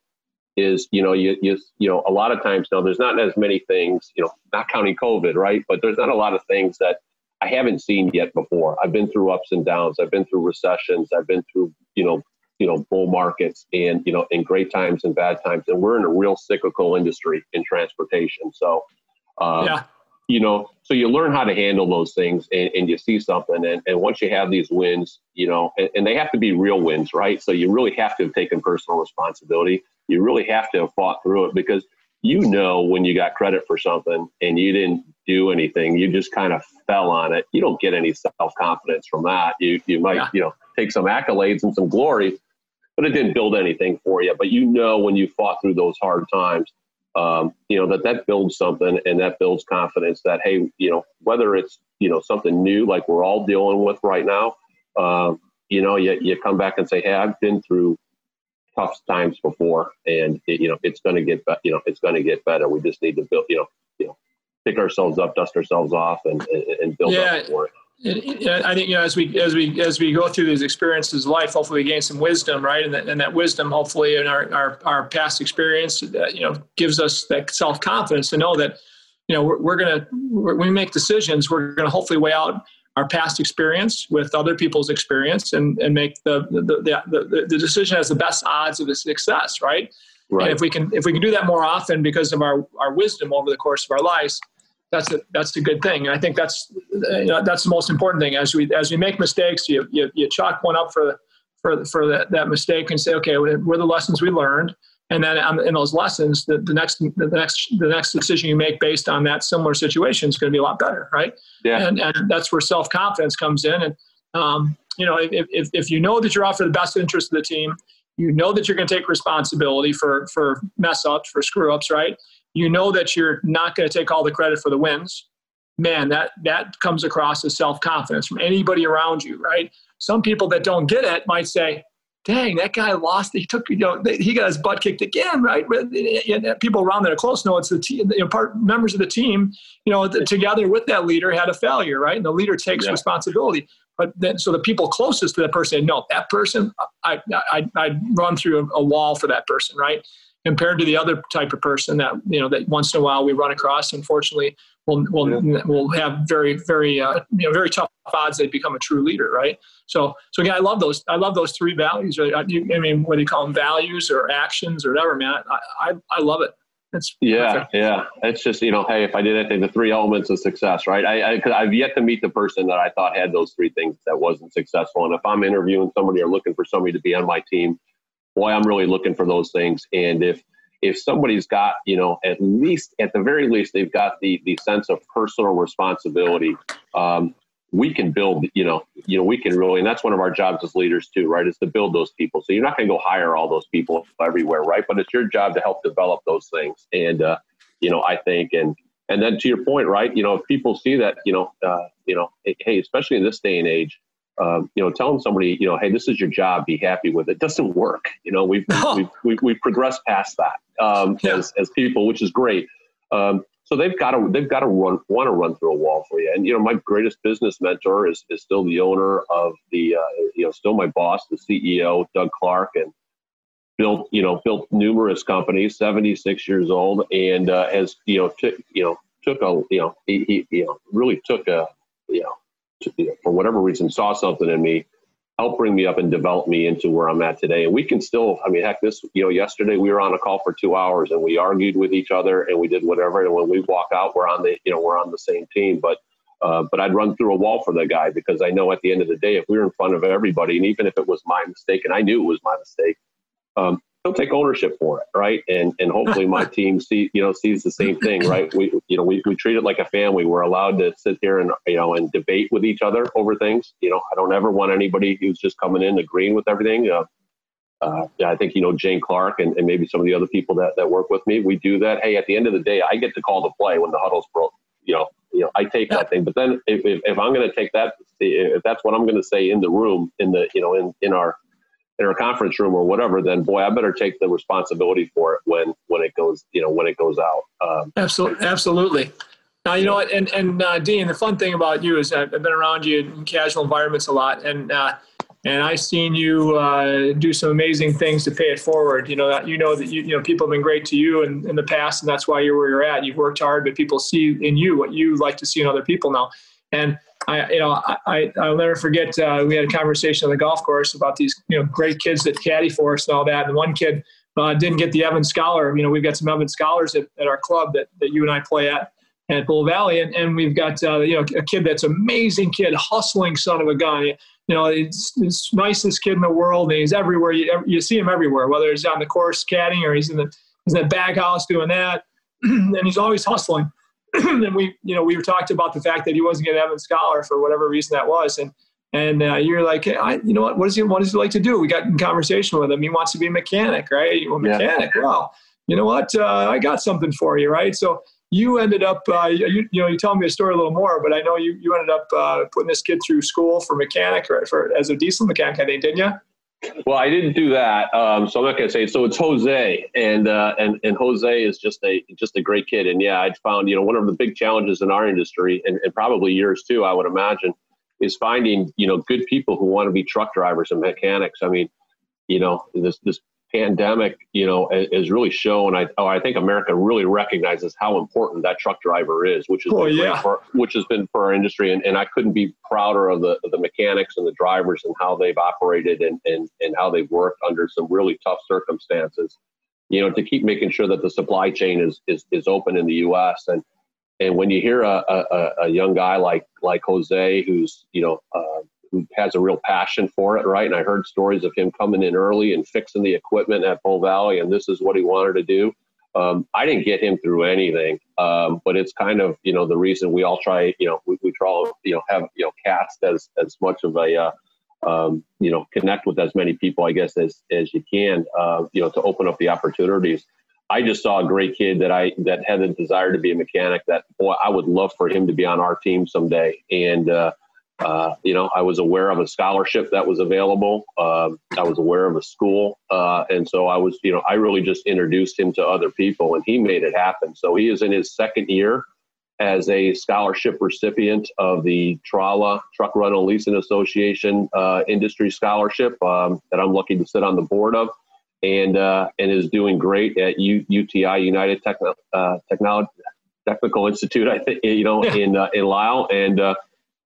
Is you know you, you you know a lot of times now there's not as many things you know not counting covid right? But there's not a lot of things that i haven't seen yet before. I've been through ups and downs. I've been through recessions. I've been through you know you know bull markets and you know in great times and bad times. And we're in a real cyclical industry in transportation. So um, yeah. You know so you learn how to handle those things and, and you see something. And, and once you have these wins you know and, and they have to be real wins right? So you really have to have taken personal responsibility. You really have to have fought through it because you know when you got credit for something and you didn't do anything you just kind of fell on it. You don't get any self-confidence from that. You you might yeah. you know take some accolades and some glory but it didn't build anything for you. But you know when you fought through those hard times, um, you know that that builds something and that builds confidence that hey, you know whether it's you know something new like we're all dealing with right now, uh, you know you you come back and say hey I've been through tough times before and it, you know it's going to get better you know it's going to get better. We just need to build you know you know pick ourselves up, dust ourselves off, and and, and build yeah. up for it. I think you know as we as we as we go through these experiences of life, hopefully we gain some wisdom, right? And that, and that wisdom, hopefully, in our our, our past experience, uh, you know, gives us that self confidence to know that you know we're, we're gonna when we make decisions, we're gonna hopefully weigh out our past experience with other people's experience and and make the the the, the, the decision has the best odds of success, right? Right. And if we can if we can do that more often because of our our wisdom over the course of our lives that's a that's a good thing. And I think that's you know, that's the most important thing. As we as we make mistakes, you you, you chalk one up for for for that, that mistake and say, okay, what are the lessons we learned? And then in those lessons, the, the next the next the next decision you make based on that similar situation is going to be a lot better, right? Yeah. And and that's where self confidence comes in. And um, you know, if, if if you know that you're out for the best interest of the team, you know that you're going to take responsibility for for mess ups, for screw ups, right? You know that you're not going to take all the credit for the wins. Man that that comes across as self-confidence from anybody around you right? Some people that don't get it might say dang that guy lost he took you know he got his butt kicked again right? And people around that are close know it's the team you know, part members of the team you know together with that leader had a failure right? And the leader takes yeah. responsibility. But then so the people closest to that person no that person i i i run through a, a wall for that person right compared to the other type of person that you know that once in a while we run across. Unfortunately, will will yeah. will have very very uh, you know very tough odds they become a true leader, right? So so again, I love those I love those three values. I, I mean, what do you call them? Values or actions or whatever, man. I I, I love it. It's yeah, perfect. yeah. It's just you know, hey, if I did anything, the three elements of success, right? I, I I've yet to meet the person that I thought had those three things that wasn't successful. And if I'm interviewing somebody or looking for somebody to be on my team, boy, I'm really looking for those things. And if if somebody's got, you know, at least at the very least, they've got the the sense of personal responsibility. Um, we can build, you know, you know, we can really, and that's one of our jobs as leaders too, right? Is to build those people. So you're not going to go hire all those people everywhere, right? But it's your job to help develop those things. And uh, you know, I think, and and then to your point, right? You know, if people see that, you know, uh, you know, hey, especially in this day and age, um, you know, telling somebody, you know, hey, this is your job, be happy with it, doesn't work. You know, we've no. we've, we've, we've, progressed past that um, yeah. as, as people, which is great. Um, so they've got to they've got to run want to run through a wall for you. And you know, my greatest business mentor is is still the owner of the uh, you know still my boss, the CEO, Doug Clark, and built you know built numerous companies. Seventy six years old, and uh, has you know took you know took a you know he, he you know really took a you know for whatever reason, saw something in me, helped bring me up and develop me into where I'm at today. And we can still, I mean, heck, this, you know, yesterday we were on a call for two hours and we argued with each other and we did whatever. And when we walk out, we're on the, you know, we're on the same team. But, uh, but I'd run through a wall for the guy because I know at the end of the day, if we were in front of everybody, and even if it was my mistake, and I knew it was my mistake, um, he'll take ownership for it, right? And and hopefully my <laughs> team see you know sees the same thing, right? We you know we, we treat it like a family. We're allowed to sit here and you know and debate with each other over things. You know, I don't ever want anybody who's just coming in agreeing with everything. Uh, uh, yeah, I think you know Jane Clark and, and maybe some of the other people that, that work with me. We do that. Hey, at the end of the day, I get to call the play when the huddle's broke. You know, you know, I take that thing. But then if, if, if I'm going to take that, if that's what I'm going to say in the room, in the you know in in our in our conference room or whatever, then boy, I better take the responsibility for it when when it goes, you know, when it goes out. Um, absolutely, absolutely. Now you know what, and and uh, Dean, the fun thing about you is I've been around you in casual environments a lot, and uh, and I've seen you uh, do some amazing things to pay it forward. You know that you know that you, you know people have been great to you in, in the past, and that's why you're where you're at. You've worked hard, but people see in you what you like to see in other people now. And I, you know, I, I'll never forget. Uh, we had a conversation on the golf course about these, you know, great kids that caddy for us and all that. And one kid uh, didn't get the Evans Scholar. You know, we've got some Evans Scholars at, at our club that, that you and I play at at Bull Valley, and, and we've got uh, you know a kid that's amazing kid, hustling son of a gun. You know, it's, it's nicest kid in the world, and he's everywhere. You, you see him everywhere, whether he's on the course caddying or he's in the he's in the bag house doing that, <clears throat> and he's always hustling. <clears throat> and we, you know, we were talked about the fact that he wasn't getting Evans Scholar for whatever reason that was, and and uh, you're like, hey, I, you know what? What does he what does he like to do? We got in conversation with him. He wants to be a mechanic, right? Well, mechanic. Yeah. Well, you know what? Uh, I got something for you, right? So you ended up, uh, you, you know, you tell me a story a little more, but I know you, you ended up uh, putting this kid through school for mechanic, right, for as a diesel mechanic, I think, didn't you? Well, I didn't do that, um, so I'm not to say. So it's Jose, and uh, and and Jose is just a just a great kid, and yeah, I found you know one of the big challenges in our industry, and, and probably yours too, I would imagine, is finding you know good people who want to be truck drivers and mechanics. I mean, you know this this pandemic, you know, has really shown. I oh, I think America really recognizes how important that truck driver is, which is oh, yeah. for, which has been for our industry, and, and I couldn't be prouder of the the mechanics and the drivers and how they've operated and and and how they've worked under some really tough circumstances. You know, to keep making sure that the supply chain is is, is open in the U.S. and and when you hear a, a, a young guy like like Jose, who's you know uh, who has a real passion for it, right? And I heard stories of him coming in early and fixing the equipment at Bull Valley, and this is what he wanted to do. Um, I didn't get him through anything, um, but it's kind of you know the reason we all try you know we, we try you know have you know cast as as much of a uh, um, you know connect with as many people I guess as as you can uh, you know to open up the opportunities. I just saw a great kid that I that had the desire to be a mechanic. That boy, I would love for him to be on our team someday, and uh, uh, you know, I was aware of a scholarship that was available. Uh, I was aware of a school. Uh, and so I was, you know, I really just introduced him to other people and he made it happen. So he is in his second year as a scholarship recipient of the TRALA Truck Rental Leasing Association uh, Industry Scholarship um, that I'm lucky to sit on the board of. And, uh, and is doing great at U- UTI United Techno- Technology Technical Institute, I think, you know, yeah. <laughs> in, in Lisle. And,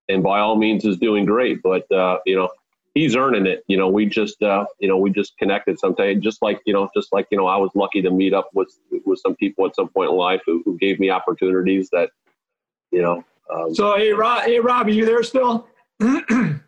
and by all means is doing great. But uh, you know, he's earning it. You know, we just uh, you know we just connected sometime. Just like you know, just like you know, I was lucky to meet up with with some people at some point in life who, who gave me opportunities that you know. Um, so hey, Rob, hey Rob, are you there still? I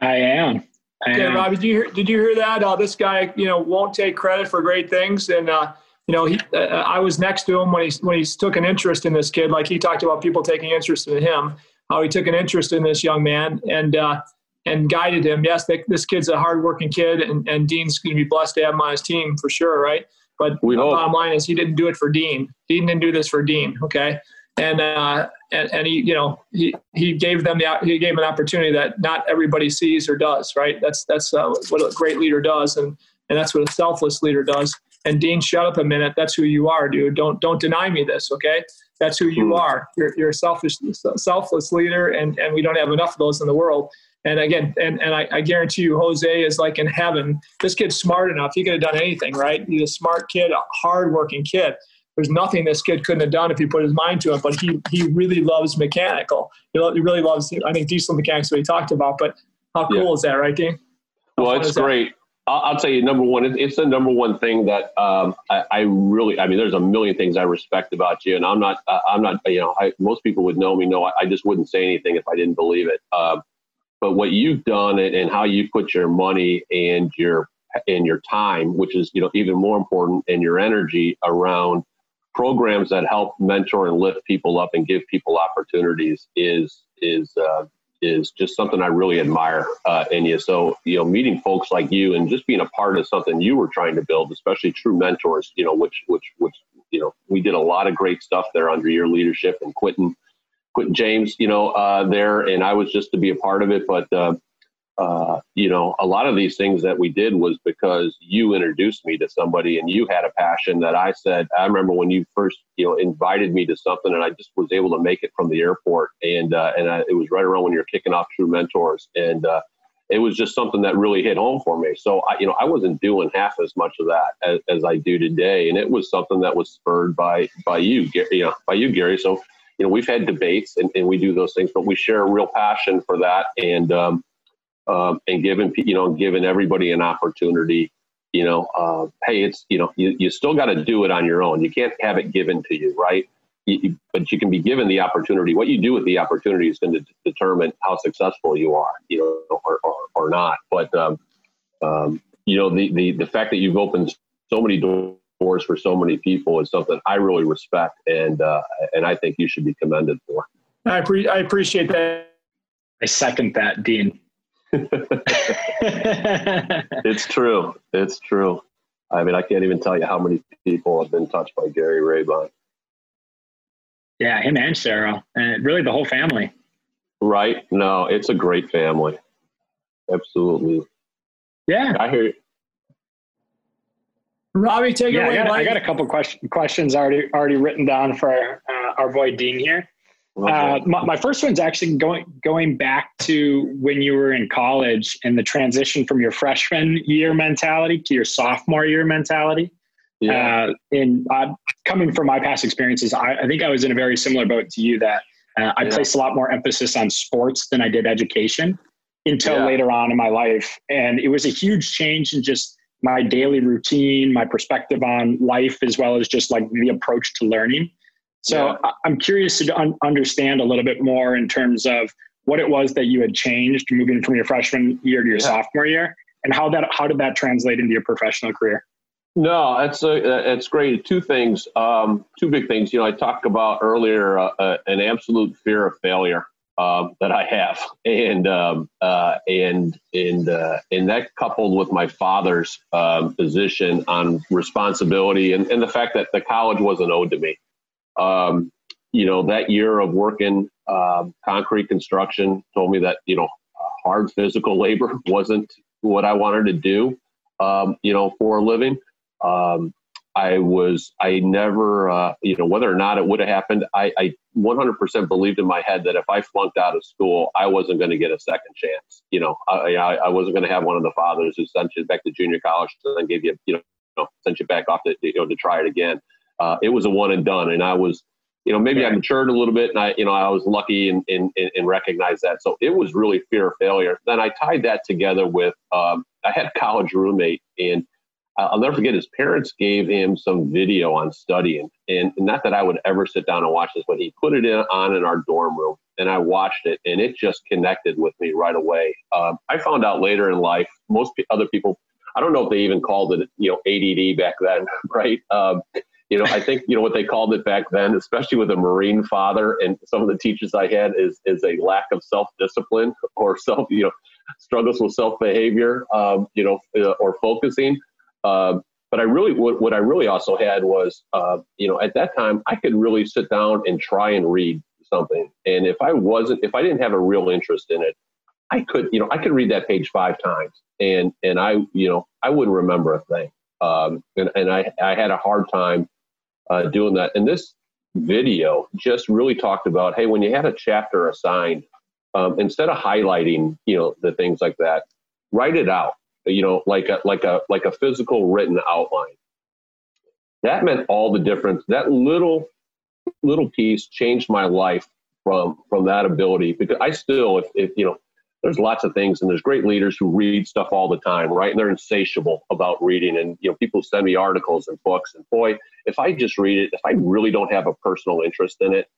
am. I okay, am. Robbie, did you hear, did you hear that? Uh, this guy, you know, won't take credit for great things, and uh, you know, he, uh, I was next to him when he when he took an interest in this kid. Like he talked about people taking interest in him how he took an interest in this young man and uh, and guided him. Yes, they, this kid's a hardworking kid, and, and Dean's going to be blessed to have him on his team for sure, right? But we the hope. bottom line is he didn't do it for Dean. Dean didn't do this for Dean. Okay, and uh, and, and he you know he he gave them the he gave an opportunity that not everybody sees or does. Right? That's that's uh, what a great leader does, and and that's what a selfless leader does. And Dean, shut up a minute. That's who you are, dude. Don't don't deny me this, okay? That's who you hmm. are. You're, you're a selfish, selfless leader, and, and we don't have enough of those in the world. And again, and, and I, I guarantee you, Jose is like in heaven. This kid's smart enough. He could have done anything, right? He's a smart kid, a hardworking kid. There's nothing this kid couldn't have done if he put his mind to it. But he he really loves mechanical. He, he really loves, I think, diesel mechanics, what he talked about. But how cool yeah. is that, right, Dean? well, it's great. I'll, I'll, tell you, number one, it's the number one thing that um, I, I, really, I mean, there's a million things I respect about you, and I'm not, uh, I'm not, you know, I, most people would know me, know I, I, just wouldn't say anything if I didn't believe it. Uh, but what you've done and, and how you put your money and your and your time, which is, you know, even more important, and your energy around programs that help mentor and lift people up and give people opportunities is is uh, is just something I really admire uh, in you. So, you know, meeting folks like you and just being a part of something you were trying to build, especially true mentors, you know, which, which, which, you know, we did a lot of great stuff there under your leadership and Quentin, Quentin James, you know, uh, there, and I was just to be a part of it. But, uh, uh, you know, a lot of these things that we did was because you introduced me to somebody and you had a passion that I said, I remember when you first, you know, invited me to something and I just was able to make it from the airport. And, uh, and I, it was right around when you're kicking off True Mentors. And, uh, it was just something that really hit home for me. So I, you know, I wasn't doing half as much of that as, as I do today, and it was something that was spurred by by you, you know, by you, Gary. So you know, we've had debates and, and we do those things, but we share a real passion for that, and um, um, and giving you know, giving everybody an opportunity. You know, uh, hey, it's you know, you, you still got to do it on your own. You can't have it given to you, right? you, but you can be given the opportunity. What you do with the opportunity is going to determine how successful you are, you know, or, or, or not. But um, um, you know, the, the the fact that you've opened so many doors for so many people is something I really respect, and uh, and I think you should be commended for. I, pre- I appreciate that. I second that, Dean. <laughs> it's true. It's true. I mean, I can't even tell you how many people have been touched by Gary Rabine. Yeah, him and Sarah, and really the whole family. Right? No, it's a great family. Absolutely. Yeah, I hear. You. Robbie, take yeah, it away. I got, I got, a couple question, questions already already written down for uh, our boy Dean here. Uh, my, my, first one's actually going going back to when you were in college and the transition from your freshman year mentality to your sophomore year mentality. Yeah. Uh, and uh, coming from my past experiences, I, I, think I was in a very similar boat to you that uh, I yeah. placed a lot more emphasis on sports than I did education until yeah. later on in my life. And it was a huge change in just my daily routine, my perspective on life, as well as just like the approach to learning. So yeah. I'm curious to un- understand a little bit more in terms of what it was that you had changed moving from your freshman year to your sophomore year and how that how did that translate into your professional career no, it's a, it's great. Two things, um, two big things. You know, I talked about earlier uh, uh, an absolute fear of failure um, that I have, <laughs> and um, uh, and and uh, and that coupled with my father's um, position on responsibility and, and the fact that the college wasn't owed to me. Um, you know, that year of working um, concrete construction told me that you know hard physical <laughs> labor wasn't what I wanted to do. you know, for a living. Um, I was, I never, uh, you know, whether or not it would have happened, I, I 100% believed in my head that if I flunked out of school, I wasn't going to get a second chance. You know, I, I wasn't going to have one of the fathers who sent you back to junior college and then gave you, you know, sent you back off to, you know, to try it again. Uh, it was a one and done. And I was, you know, maybe I matured a little bit and I, you know, I was lucky and, and, and recognized that. So it was really fear of failure. Then I tied that together with, um, I had a college roommate and I'll never forget his parents gave him some video on studying. And not that I would ever sit down and watch this, but he put it in, on in our dorm room and I watched it and it just connected with me right away. Um, I found out later in life, most other people, I don't know if they even called it, you know, ADD back then, <laughs> right? Um, you know, I think, you know, what they called it back then, especially with a Marine father and some of the teachers I had is, is a lack of self-discipline or self, you know, struggles with self-behavior, um, you know, uh, or focusing. Uh, but I really, what, what I really also had was, uh, you know, at that time, I could really sit down and try and read something. And if I wasn't, if I didn't have a real interest in it, I could, you know, I could read that page five times and, and I, you know, I wouldn't remember a thing. Um, and, and I, I had a hard time uh, doing that. And this video just really talked about, hey, when you had a chapter assigned, um, instead of highlighting, you know, the things like that, write it out you know, like a like a like a physical written outline. That meant all the difference. That little little piece changed my life from from that ability because I still, if, if you know, there's lots of things and there's great leaders who read stuff all the time, right? And they're insatiable about reading. And you know, people send me articles and books. And boy, if I just read it, if I really don't have a personal interest in it,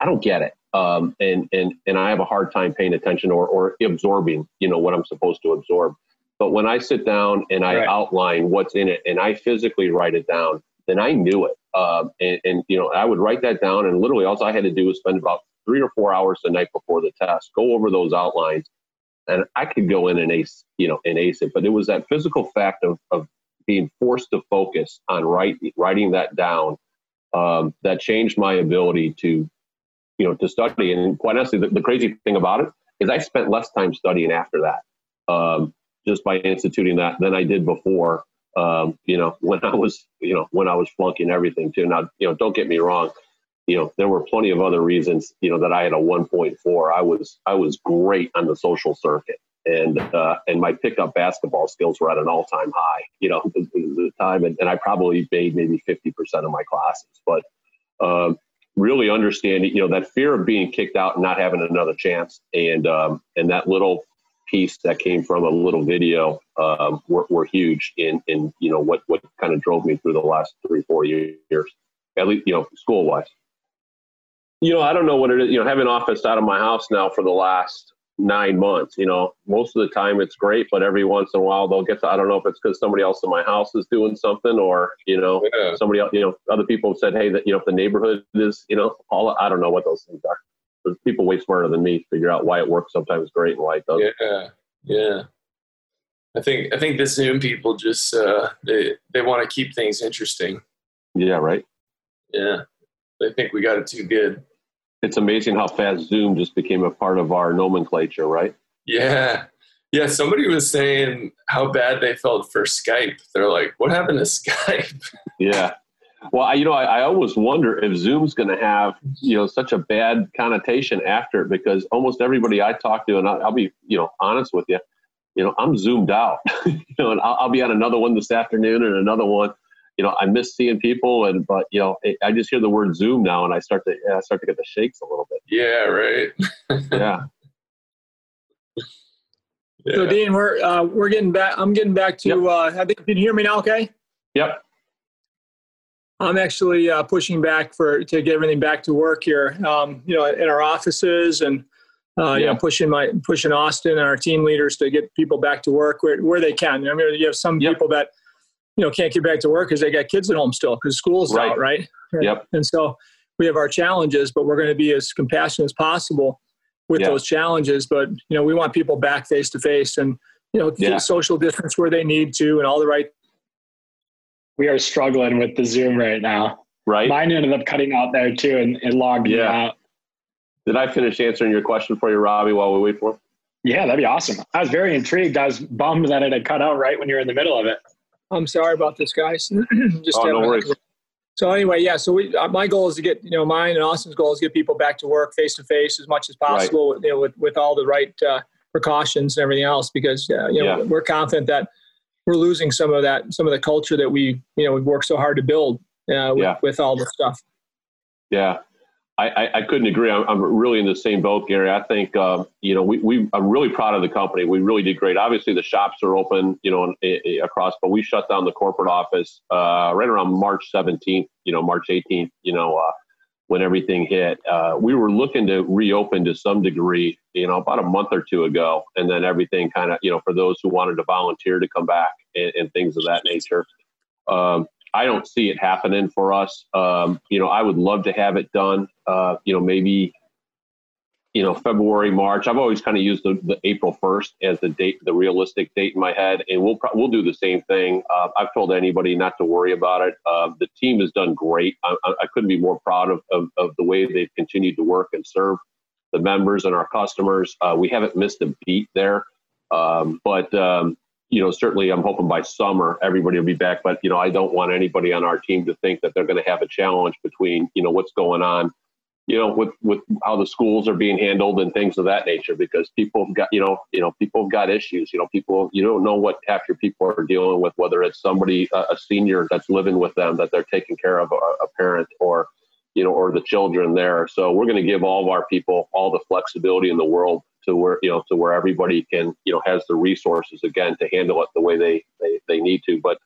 I don't get it. Um, and and and I have a hard time paying attention or or absorbing, you know, what I'm supposed to absorb. But when I sit down and I right. outline what's in it and I physically write it down, then I knew it. Um, and, and, you know, I would write that down, and literally all I had to do was spend about three or four hours the night before the test, go over those outlines, and I could go in and ace, you know, and ace it. But it was that physical fact of, of being forced to focus on write, writing that down um, that changed my ability to, you know, to study. And quite honestly, the, the crazy thing about it is I spent less time studying after that. Um, just by instituting that than I did before. Um, you know, <laughs> when I was, you know, when I was flunking everything too. Now, you know, don't get me wrong. You know, there were plenty of other reasons, you know, that I had a 1.4. I was, I was great on the social circuit and uh, and my pickup basketball skills were at an all time high. You know, the, the time, and, and, I probably made maybe fifty percent of my classes, but. Um, really understanding, you know, that fear of being kicked out and not having another chance, and um, and that little piece that came from a little video um, were, were huge in in you know what what kind of drove me through the last three four years, at least you know school wise. You know, I don't know what it is. You know, having office out of my house now for the last nine months. You know, most of the time it's great, but every once in a while they'll get to, I don't know if it's because somebody else in my house is doing something or, you know, yeah. somebody else, you know, other people have said, hey, that, you know, if the neighborhood is, you know, all, I don't know what those things are. There's people way smarter than me figure out why it works sometimes great and why it doesn't. Yeah. Yeah. I think, I think the Zoom people just, uh, they, they want to keep things interesting. Yeah. Right. Yeah. They think we got it too good it's amazing how fast Zoom just became a part of our nomenclature, right? Yeah. Yeah, somebody was saying how bad they felt for Skype. They're like, "What happened to Skype?" <laughs> yeah, well, I, you know, I, I always wonder if Zoom's going to have you know such a bad connotation after because almost everybody I talk to, and I'll, I'll be you know honest with you, you know, I'm zoomed out, <laughs> you know, and I'll, I'll, be on another one this afternoon and another one, you know, I miss seeing people, and but you know, I just hear the word Zoom now, and I start to I start to get the shakes a little bit. Yeah, right. <laughs> yeah. yeah. So Dean, we're uh, we're getting back. I'm getting back to. Yep. Uh, I think you can hear me now? Okay. Yep. I'm actually uh, pushing back for to get everything back to work here. Um, you know, in our offices and uh, yeah. you know pushing my pushing Austin and our team leaders to get people back to work where, where they can. I mean, you have some yep. people that you know can't get back to work because they got kids at home still because school's right. out, right? Yep. And so we have our challenges, but we're going to be as compassionate as possible with those challenges. But you know, we want people back face to face and you know yeah. social distance where they need to and all the right. We are struggling with the Zoom right now. Right. Mine ended up cutting out there too, and it logged yeah. me out. Did I finish answering your question for you, Robbie, while we wait for him? Yeah, that'd be awesome. I was very intrigued. I was bummed that it had cut out right when you're in the middle of it. I'm sorry about this, guys. <clears throat> Just oh, no worries. So anyway, yeah. So we, uh, my goal is to get, you know, mine and Austin's goal is to get people back to work face to face as much as possible, right. you know, with, with all the right uh, precautions and everything else, because uh, you know yeah. we're confident that we're losing some of that, some of the culture that we, you know, we worked so hard to build uh, with, yeah. with all this stuff. Yeah, I, I, couldn't agree. I'm, I'm, really in the same boat, Gary. I think uh, you know we, we I'm really proud of the company. We really did great. Obviously, the shops are open, you know, across, but we shut down the corporate office uh, right around March 17th. You know, March 18th. You know, uh, when everything hit, uh, we were looking to reopen to some degree. You know, about a month or two ago, and then everything kind of you know for those who wanted to volunteer to come back and, and things of that nature. Um, I don't see it happening for us. Um, you know, I would love to have it done. Uh, you know, maybe you know February, March. I've always kind of used the, the, April first as the date, the realistic date in my head, and we'll we'll do the same thing. Uh, I've told anybody not to worry about it. Uh, the team has done great. I, I couldn't be more proud of, of, of the way they've continued to work and serve the members and our customers. Uh, we haven't missed a beat there. Um, but um, you know, certainly I'm hoping by summer everybody will be back. But you know, I don't want anybody on our team to think that they're going to have a challenge between you know what's going on, you know, with with how the schools are being handled and things of that nature. Because people have got you know you know people have got issues. You know, people you don't know what half your people are dealing with, whether it's somebody a senior that's living with them that they're taking care of, a, a parent or you know, or the children there. So we're going to give all of our people all the flexibility in the world to where you know to where everybody can you know has the resources again to handle it the way they they, they need to but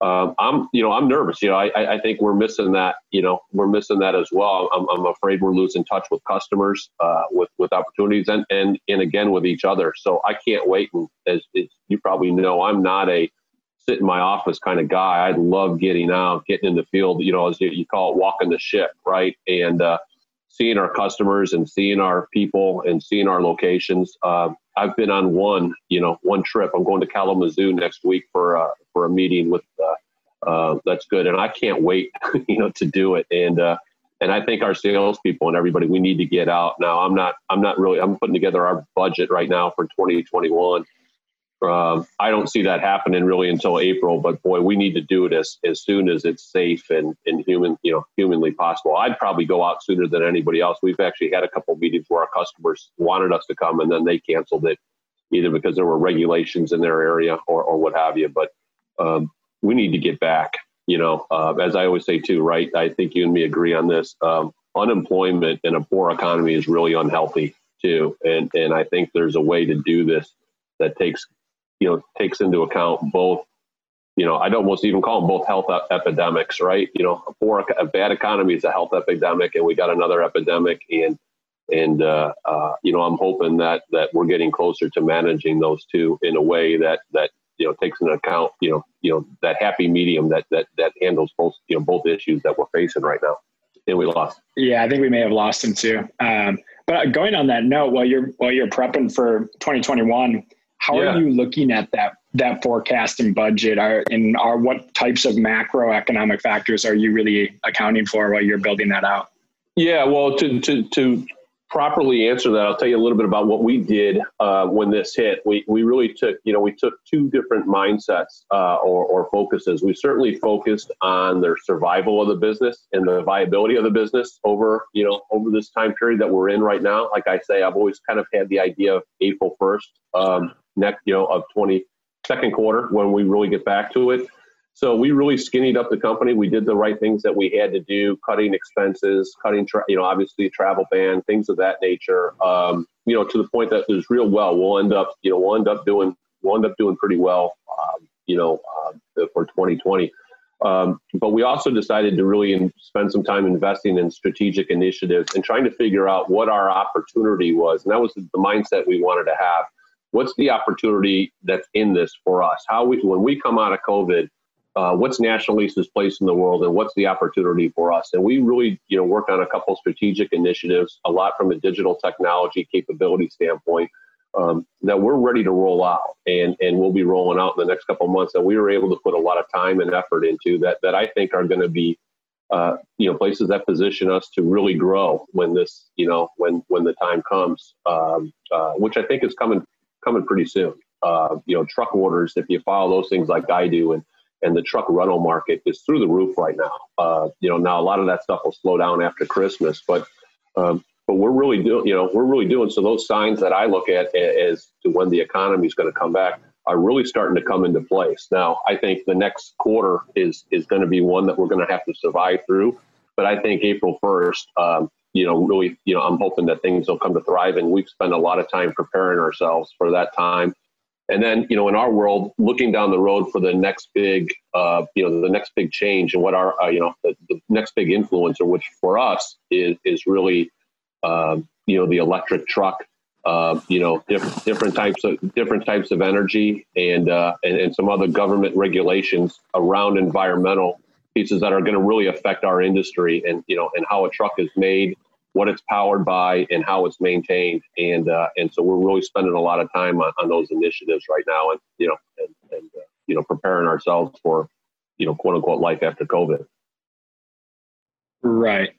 um, I'm you know I'm nervous. You know I, I think we're missing that you know we're missing that as well. I'm, I'm afraid we're losing touch with customers uh, with with opportunities and and and again with each other. So I can't wait. And as, as you probably know I'm not a sit in my office kind of guy. I love getting out getting in the field you know as you, you call it walking the ship right? And uh, seeing our customers and seeing our people and seeing our locations. Uh, I've been on one, you know, one trip. I'm going to Kalamazoo next week for uh, for a meeting with. Uh, uh, that's good, and I can't wait, <laughs> you know, to do it. And uh, and I think our salespeople and everybody, we need to get out now. I'm not. I'm not really. I'm putting together our budget right now for 2021 um, I don't see that happening really until April, but boy, we need to do it as, as soon as it's safe and, and human, you know, humanly possible. I'd probably go out sooner than anybody else. We've actually had a couple meetings where our customers wanted us to come and then they canceled it. either because there were regulations in their area or, or what have you. But um, we need to get back. You know, uh, as I always say too, right? I think you and me agree on this. Um, unemployment in a poor economy is really unhealthy too, and and I think there's a way to do this that takes you know takes into account both you know, I'd almost even call them both health epidemics, right? You know, a poor, a bad economy is a health epidemic, and we got another epidemic, and and uh, uh, you know, I'm hoping that that we're getting closer to managing those two in a way that that you know takes into account, you know, you know that happy medium that that that handles both you know both issues that we're facing right now. And we lost. Yeah, I think we may have lost him too. Um, but going on that note, while you're while you're prepping for 2021 how yeah. are you looking at that that forecast and budget? Are and are what types of macroeconomic factors are you really accounting for while you're building that out? Yeah, well, to to to properly answer that, I'll tell you a little bit about what we did uh, when this hit. We we really took you know we took two different mindsets uh, or, or focuses. We certainly focused on their survival of the business and the viability of the business over you know over this time period that we're in right now. Like I say, I've always kind of had the idea of April first. Um, next, you know, of 20 second quarter when we really get back to it. So we really skinnied up the company. We did the right things that we had to do, cutting expenses, cutting, tra- you know, obviously travel ban, things of that nature. Um, you know, to the point that there's real well. We'll end up, you know, we'll end up doing, we'll end up doing pretty well, um, you know, uh, for 2020. Um, but we also decided to really in, spend some time investing in strategic initiatives and trying to figure out what our opportunity was. And that was the mindset we wanted to have what's the opportunity that's in this for us? How we, when we come out of COVID, uh, what's National Lease's place in the world, and what's the opportunity for us? And we really, you know, worked on a couple strategic initiatives, a lot from a digital technology capability standpoint. Um, that we're ready to roll out and, and we'll be rolling out in the next couple months that we were able to put a lot of time and effort into that, that I think are going to be, uh, you know, places that position us to really grow when this, you know, when, when the time comes, um, uh, which I think is coming coming pretty soon. Uh, you know, truck orders, if you follow those things like I do, and and the truck rental market is through the roof right now. Uh, you know, now a lot of that stuff will slow down after Christmas, but um, but we're really doing, you know, we're really doing. So those signs that I look at as to when the economy is going to come back are really starting to come into place. Now, I think the next quarter is is going to be one that we're going to have to survive through. But I think April first, um, you know, really, you know, I'm hoping that things will come to thrive. And we've spent a lot of time preparing ourselves for that time. And then, you know, in our world, looking down the road for the next big, uh, you know, the next big change and what our, uh, you know, the, the, next big influencer, which for us is is really, uh, you know, the electric truck. Uh, you know, diff- different types of different types of energy and, uh, and and some other government regulations around environmental pieces that are going to really affect our industry and you know and how a truck is made what it's powered by and how it's maintained. And uh, and so we're really spending a lot of time on, on those initiatives right now and you know and, and uh, you know preparing ourselves for you know quote unquote life after covid. Right.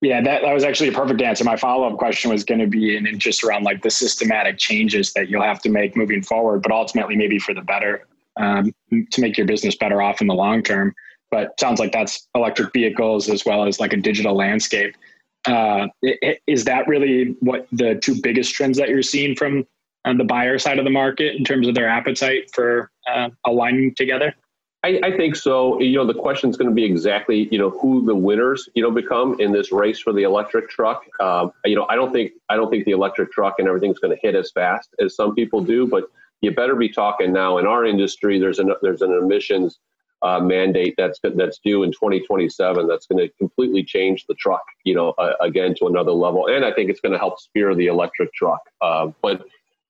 Yeah that, that was actually a perfect answer. My follow-up question was going to be an interest around like the systematic changes that you'll have to make moving forward but ultimately maybe for the better um, to make your business better off in the long term but sounds like that's electric vehicles as well as like a digital landscape. Uh, is that really what the two biggest trends that you're seeing from uh, the buyer side of the market in terms of their appetite for uh, aligning together? I, I, think so. You know, the question is going to be exactly, you know, who the winners, you know, become in this race for the electric truck. Um, you know, I don't think I don't think the electric truck and everything's going to hit as fast as some people do, but you better be talking now. In our industry, there's an there's an emissions uh, mandate that's that's due in 2027 that's going to completely change the truck you know uh, again to another level. And i think it's going to help spear the electric truck uh, but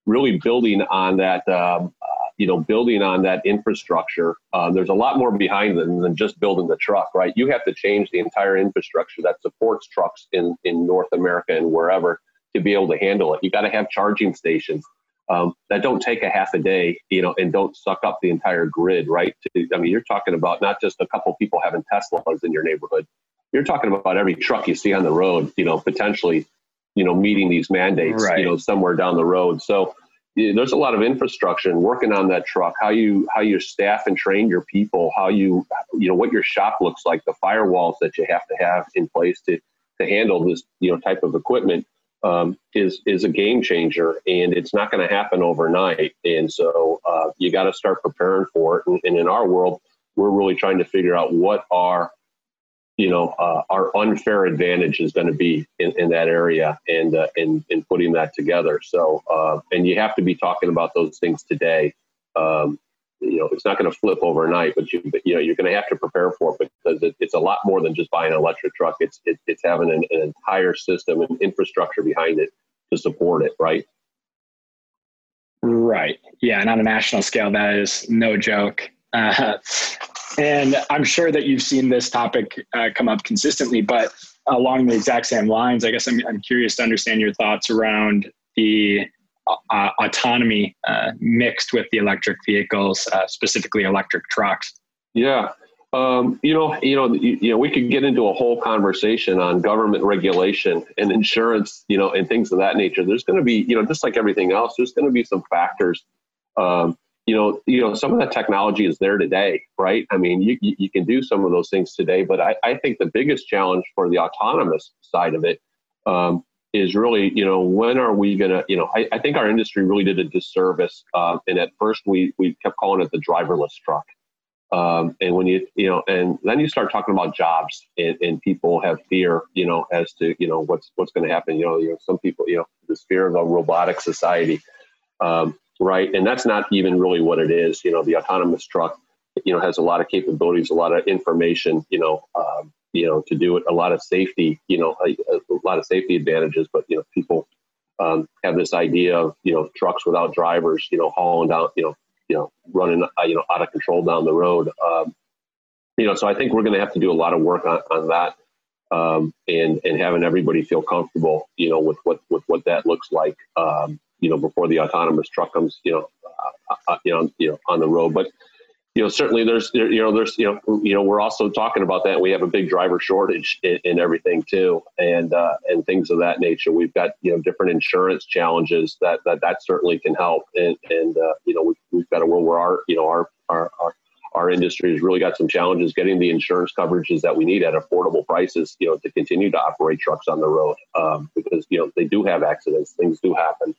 really building on that um, uh, you know building on that infrastructure uh, there's a lot more behind them than just building the truck right? You have to change the entire infrastructure that supports trucks in in north america and wherever to be able to handle it. You got to have charging stations um, that don't take a half a day, you know, and don't suck up the entire grid, right? I mean, you're talking about not just a couple people having Teslas in your neighborhood. You're talking about every truck you see on the road, you know, potentially, you know, meeting these mandates, right. you know, somewhere down the road. So yeah, there's a lot of infrastructure and working on that truck, how you how you staff and train your people, how you you know what your shop looks like, the firewalls that you have to have in place to to handle this you know type of equipment um, is is a game changer, and it's not going to happen overnight. And so uh, you got to start preparing for it. And, and, in our world, we're really trying to figure out what our you know uh, our unfair advantage is going to be in, in that area, and uh, in in putting that together. So uh, and you have to be talking about those things today. Um, you know, it's not going to flip overnight, but you, you know, you're going to have to prepare for it because it, it's a lot more than just buying an electric truck. It's it, it's having an, an, entire system and infrastructure behind it to support it, right? Right. Yeah, and on a national scale, that is no joke. Uh, and I'm sure that you've seen this topic uh, come up consistently, but along the exact same lines, I guess I'm, I'm curious to understand your thoughts around the uh, autonomy uh, mixed with the electric vehicles, uh, specifically electric trucks? Yeah, um, you know, you know, you, you, know, we could get into a whole conversation on government regulation and insurance, you know, and things of that nature. There's going to be, you know, just like everything else, there's going to be some factors. Um, you know, you know, some of that technology is there today, right? I mean, you, you can do some of those things today, but I, I think the biggest challenge for the autonomous side of it um, is really, you know, when are we going to, you know, I, I, think our industry really did a disservice. Uh, and at first we, we kept calling it the driverless truck. Um, and when you, you know, and then you start talking about jobs and, and people have fear, you know, as to, you know, what's, what's going to happen. You know, you know, some people, you know, this fear of a robotic society. Um, right. And that's not even really what it is. You know, the autonomous truck, you know, has a lot of capabilities, a lot of information, you know, um, you know, to do it. A lot of safety, you know, a, a lot of safety advantages. But you know, people um, have this idea of you know trucks without drivers, you know, hauling down, you know, you know, running, uh, you know, out of control down the road. Um, you know, so I think we're going to have to do a lot of work on, on that, um, and and having everybody feel comfortable, you know, with what with what that looks like, um, you know, before the autonomous truck comes, you know, uh, uh, you know, you know, on the road. But you know, certainly there's, you know, there's, you know, you know, we're also talking about that. We have a big driver shortage in, in everything too, and uh, and things of that nature. We've got you know different insurance challenges that that, that certainly can help, and and uh, you know we've, we've got a world where our you know our our, our our industry has really got some challenges getting the insurance coverages that we need at affordable prices, you know, to continue to operate trucks on the road um, because you know they do have accidents, things do happen.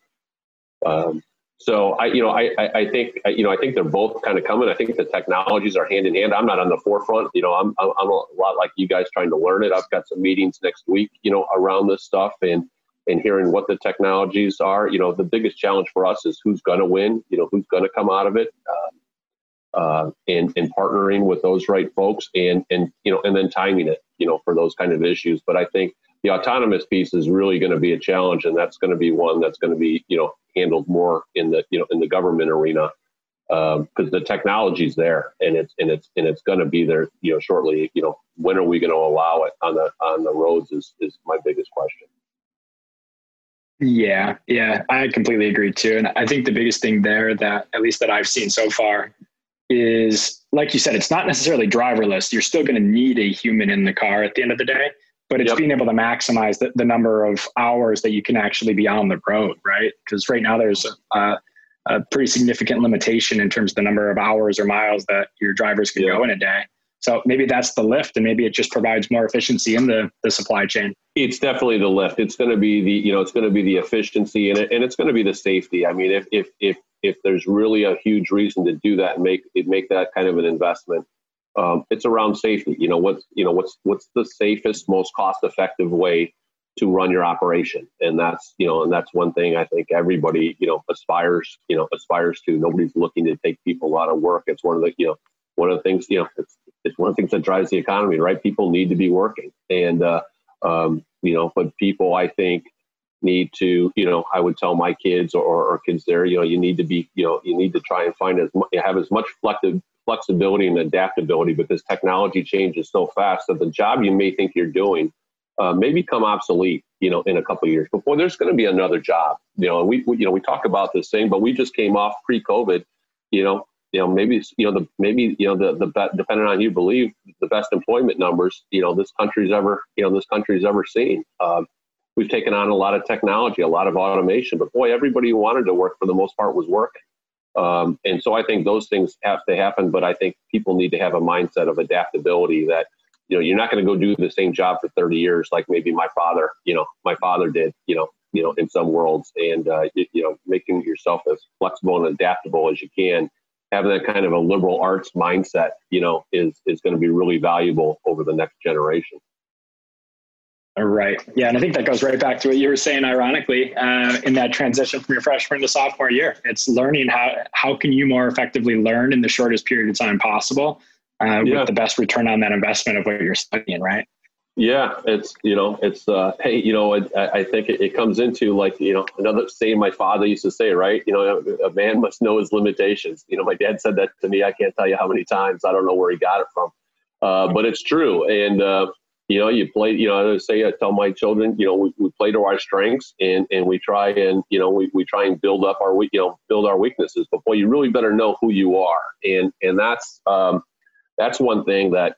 Um, so I, you know, I, I think, you know, I think they're both kind of coming. I think the technologies are hand in hand. I'm not on the forefront. You know, I'm, I'm a lot like you guys trying to learn it. I've got some meetings next week, you know, around this stuff and, and hearing what the technologies are. You know, the biggest challenge for us is who's going to win. You know, who's going to come out of it, uh, uh, and and partnering with those right folks, and and you know, and then timing it. You know, for those kind of issues. But I think the autonomous piece is really going to be a challenge, and that's going to be one that's going to be you know handled more in the you know in the government arena because um, the technology's there and it's and it's and it's going to be there you know shortly. You know when are we going to allow it on the on the roads is is my biggest question. Yeah, yeah, I completely agree too, and I think the biggest thing there that at least that I've seen so far is like you said, it's not necessarily driverless. You're still going to need a human in the car at the end of the day but it's yep. being able to maximize the, the number of hours that you can actually be on the road, right? Because right now there's a, a, pretty significant limitation in terms of the number of hours or miles that your drivers can go in a day. So maybe that's the lift, and maybe it just provides more efficiency in the, the supply chain. It's definitely the lift. It's going to be the you know it's going to be the efficiency and it, and it's going to be the safety. I mean, if if if if there's really a huge reason to do that and make it make that kind of an investment, um, it's around safety. You know what's you know what's what's the safest, most cost-effective way to run your operation, and that's you know and that's one thing I think everybody you know aspires you know aspires to. Nobody's looking to take people out of work. It's one of the you know one of the things you know it's it's one of the things that drives the economy, right? People need to be working, and uh, um, you know, but people I think need to, you know, I would tell my kids or, or kids there, you know, you need to be, you know, you need to try and find as much, have as much flexibility flexibility and adaptability because technology changes so fast that the job you may think you're doing uh, may become obsolete, you know, in a couple of years. Before there's going to be another job, you know, we, we, you know, we talk about this thing, but we just came off pre-COVID, you know, you know, maybe, you know, the, maybe, you know, the, the, depending on you believe the best employment numbers, you know, this country's ever, you know, this country's ever seen. Um, we've taken on a lot of technology, a lot of automation, but boy, everybody who wanted to work for the most part was working. Um, and so I think those things have to happen, but I think people need to have a mindset of adaptability that, you know, you're not going to go do the same job for 30 years like maybe my father, you know, my father did, you know, you know, in some worlds, and uh, you, you know, making yourself as flexible and adaptable as you can. Having that kind of a liberal arts mindset, you know, is is going to be really valuable over the next generation. Right. Yeah, and I think that goes right back to what you were saying. Ironically, uh, in that transition from your freshman to sophomore year, it's learning how how can you more effectively learn in the shortest period of time possible, uh, yeah. with the best return on that investment of what you're studying. Right. Yeah, it's you know it's uh, hey you know I, I think it, it, comes into like you know another saying my father used to say right you know a man must know his limitations. You know my dad said that to me. I can't tell you how many times. I don't know where he got it from, uh, but it's true. And uh, you know, you play, you know, I say, I tell my children, you know, we, we play to our strengths and, and we try and, you know, we, we try and build up our, you know, build our weaknesses, but boy, you really better know who you are. And, and that's, um, that's one thing that,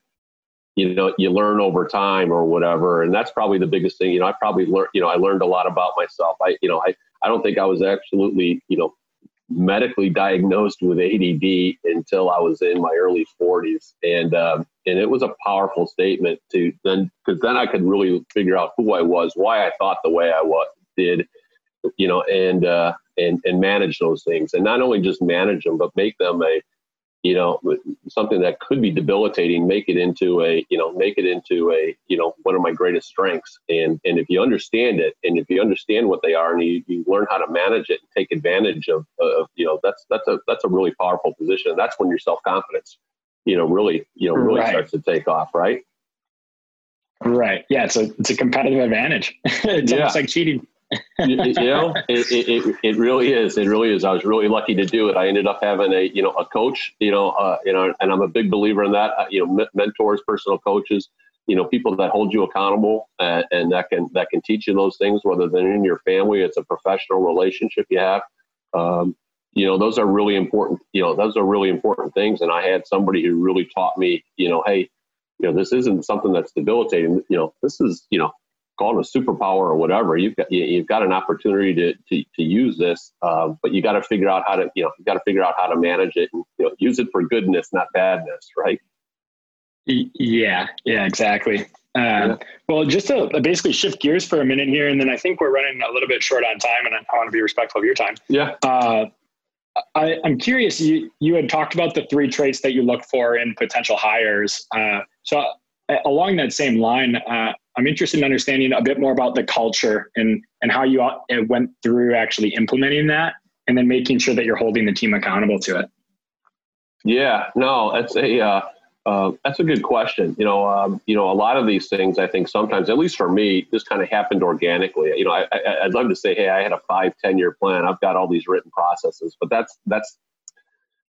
you know, you learn over time or whatever. And that's probably the biggest thing, you know, I probably learned, you know, I learned a lot about myself. I, you know, I, I don't think I was absolutely, you know, medically diagnosed with ADD until I was in my early 40s, and um, and it was a powerful statement to then because then I could really figure out who I was, why I thought the way I was did, you know, and uh, and and manage those things, and not only just manage them, but make them a you know something that could be debilitating make it into a you know make it into a you know one of my greatest strengths. And and if you understand it and if you understand what they are and you, you learn how to manage it and take advantage of, of you know that's that's a that's a really powerful position. That's when your self-confidence you know really you know really right. starts to take off right? Right. Yeah it's a it's a competitive advantage. <laughs> It's yeah. almost like cheating you, know, it, it, it really is. It really is. I was really lucky to do it. I ended up having a, you know, a coach, you know, uh, you know, and I'm a big believer in that, uh, you know, m- mentors, personal coaches, you know, people that hold you accountable and, and, that can, that can teach you those things, whether they're in your family, it's a professional relationship you have. Um, you know, those are really important, you know, those are really important things. And I had somebody who really taught me, you know, hey, you know, this isn't something that's debilitating. You know, this is, you know, call it a superpower or whatever. You've got you've got an opportunity to to, to use this, uh, but you got to figure out how to you know you got to figure out how to manage it and you know, use it for goodness, not badness, right? Yeah, yeah, exactly. Um, yeah. Well, just to basically shift gears for a minute here, and then I think we're running a little bit short on time, and I want to be respectful of your time. Yeah. Uh, I, am curious. You you had talked about the three traits that you look for in potential hires. Uh, so uh, along that same line, uh, I'm interested in understanding a bit more about the culture and and how you went through actually implementing that, and then making sure that you're holding the team accountable to it. Yeah, no, that's a uh, uh, that's a good question. You know, um, you know, a lot of these things, I think sometimes, at least for me, just kind of happened organically. You know, I, I, would love to say, hey, I had a five, ten year plan. I've got all these written processes, but that's that's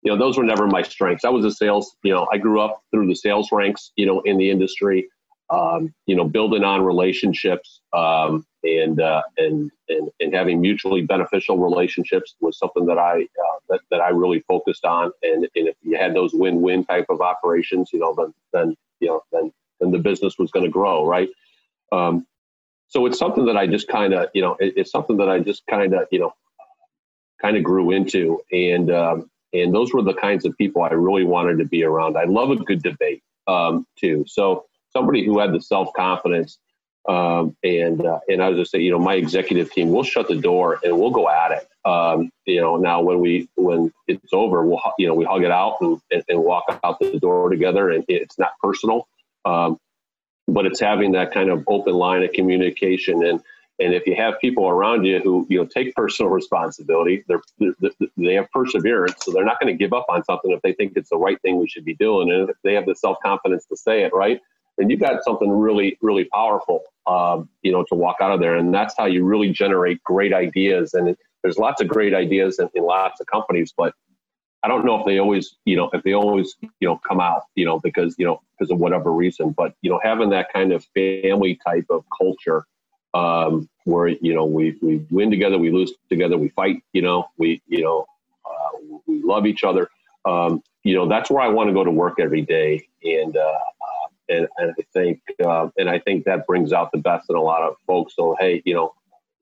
you know, those were never my strengths. I was a sales. You know, I grew up through the sales ranks. You know, in the industry um, you know, building on relationships um, and, uh, and and and having mutually beneficial relationships was something that I uh, that, that I really focused on. And, and if you had those win-win type of operations, you know, then then you know then then the business was going to grow, right? Um, so it's something that I just kind of you know it, it's something that I just kind of you know kind of grew into, and um, and those were the kinds of people I really wanted to be around. I love a good debate um, too, so somebody who had the self confidence. Um, and uh, and I was just say, you know, my executive team, we'll shut the door and we'll go at it. Um, you know, now when we when it's over, we'll you know we hug it out and, and, and walk out the door together, and it's not personal, um, but it's having that kind of open line of communication. And and if you have people around you who you know take personal responsibility, they're, they're they have perseverance, so they're not going to give up on something if they think it's the right thing we should be doing, and if they have the self confidence to say it, right? And you've got something really, really powerful, um, you know, to walk out of there. And that's how you really generate great ideas. And it, there's lots of great ideas in, in, lots of companies, but I don't know if they always, you know, if they always, you know, come out, you know, because, you know, because of whatever reason. But, you know, having that kind of family type of culture um, where, you know, we, we win together, we lose together, we fight, you know, we, you know, uh, we love each other. Um, you know, that's where I want to go to work every day. And, uh, and, and I think uh, and I think that brings out the best in a lot of folks. So hey, you know,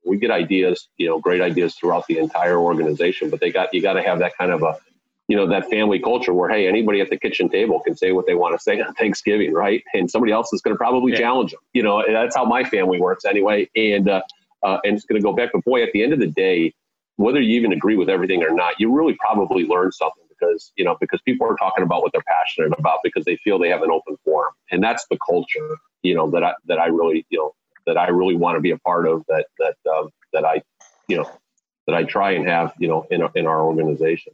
we get ideas, you know, great ideas throughout the entire organization, but they got you got to have that kind of a you know that family culture where hey anybody at the kitchen table can say what they want to say on thanksgiving right and somebody else is going to probably yeah. challenge them you know that's how my family works anyway and uh, uh, and it's going to go back. But boy, at the end of the day, whether you even agree with everything or not, you really probably learn something because you know because people are talking about what they're passionate about because they feel they have an open forum, and that's the culture you know that I that I really you know that I really want to be a part of that that um, that I you know that I try and have you know in in our organization.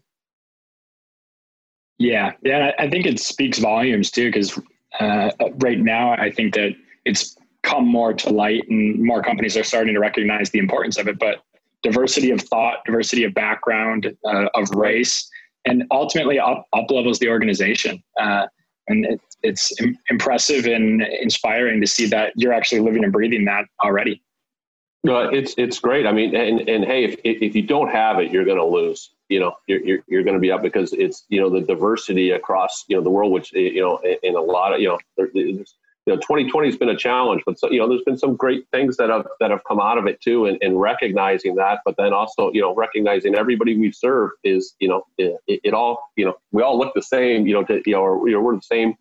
Yeah, yeah, I think it speaks volumes too because uh, right now I think that it's come more to light and more companies are starting to recognize the importance of it. But diversity of thought, diversity of background, uh, of race, and ultimately up, up levels the organization. Uh, and it, it's Im- impressive and inspiring to see that you're actually living and breathing that already. No, it's it's great. I mean, and and hey, if if you don't have it, you're going to lose. You know, you're you're, you're going to be up because it's you know the diversity across you know the world, which you know in, in a lot of you know there's know 2020 has been a challenge but so, you know there's been some great things that have that have come out of it too and, and recognizing that but then also you know recognizing everybody we serve is you know it, it, all you know we all look the same you know to, you know, or, we're the same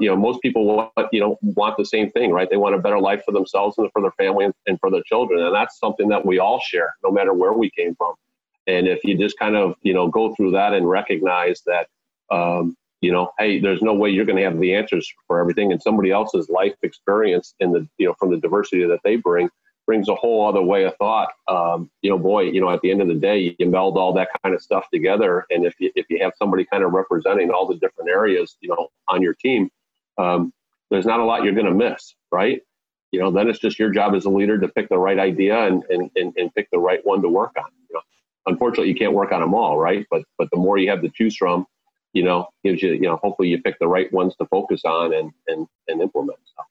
you know most people want you know want the same thing right they want a better life for themselves and for their family and, and for their children and that's something that we all share no matter where we came from and if you just kind of you know go through that and recognize that um, you know, hey, there's no way you're going to have the answers for everything, and somebody else's life experience and the you know from the diversity that they bring brings a whole other way of thought. Um, you know, boy, you know, at the end of the day, you meld all that kind of stuff together, and if you if you have somebody kind of representing all the different areas, you know, on your team, um, there's not a lot you're going to miss, right? You know, then it's just your job as a leader to pick the right idea and and and, and pick the right one to work on. You know, unfortunately, you can't work on them all, right? But but the more you have to choose from you know, gives you, you know, hopefully you pick the right ones to focus on and, and, and implement. So.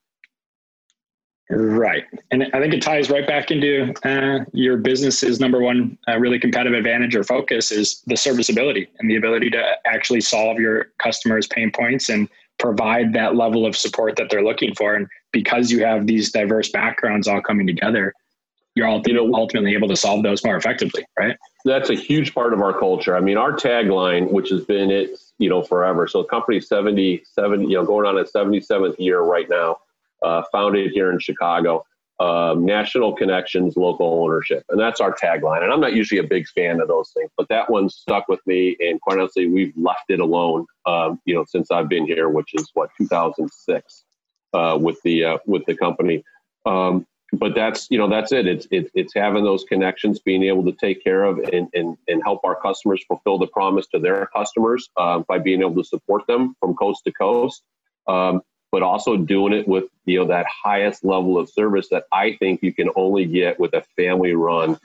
Right. And I think it ties right back into uh, your business's number one uh, really competitive advantage or focus is the serviceability and the ability to actually solve your customers' pain points and provide that level of support that they're looking for. And because you have these diverse backgrounds all coming together, you're all, you know, ultimately able to solve those more effectively, right? That's a huge part of our culture. I mean, our tagline, which has been it you know, forever. So the company's 77, you know, going on its 77th year right now, uh, founded here in Chicago. Um, national connections, local ownership. And that's our tagline. And I'm not usually a big fan of those things, but that one stuck with me. And quite honestly, we've left it alone, um, you know, since I've been here, which is what, 2006 uh, with the, uh, with the company. Um, but that's you know that's it. It's it, it's having those connections, being able to take care of and and, and help our customers fulfill the promise to their customers uh, by being able to support them from coast to coast. Um, but also doing it with you know that highest level of service that I think you can only get with a family run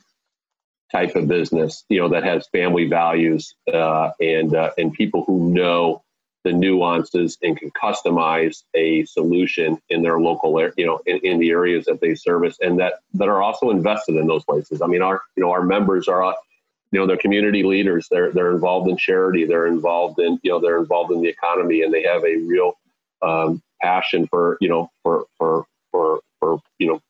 type of business. You know that has family values uh, and uh, and people who know the nuances and can customize a solution in their local area, you know, in, in, the areas that they service and that, that are also invested in those places. I mean, our, you know, our members are, you know, they're community leaders. They're, they're involved in charity. They're involved in, you know, they're involved in the economy and they have a real um, passion for, you know, for, for, for, for, you know,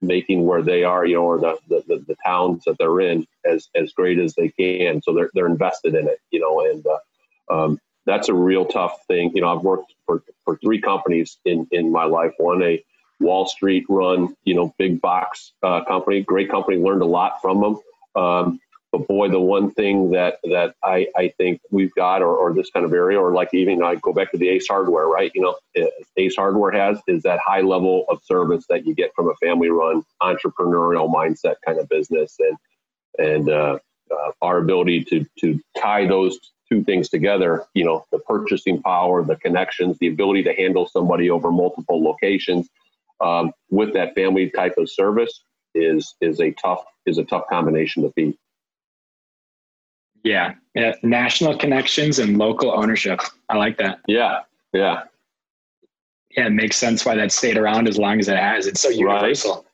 making where they are, you know, or the, the, the, the towns that they're in as, as great as they can. So they're, they're invested in it, you know, and, uh, um, that's a real tough thing. You know, I've worked for, for three companies in, in my life. One, a Wall Street run, you know, big box uh, company, great company, learned a lot from them. Um, but boy, the one thing that, that I, I think we've got, or, or this kind of area, or like even I go back to the Ace Hardware, right? You know, uh, Ace Hardware has is that high level of service that you get from a family run entrepreneurial mindset kind of business. And, and, uh, uh, our ability to, to tie those two things together, you know, the purchasing power, the connections, the ability to handle somebody over multiple locations um, with that family type of service is is a tough is a tough combination to beat. Yeah, yeah, national connections and local ownership. I like that. Yeah, yeah, yeah. It makes sense why that stayed around as long as it has. It's so universal. Right.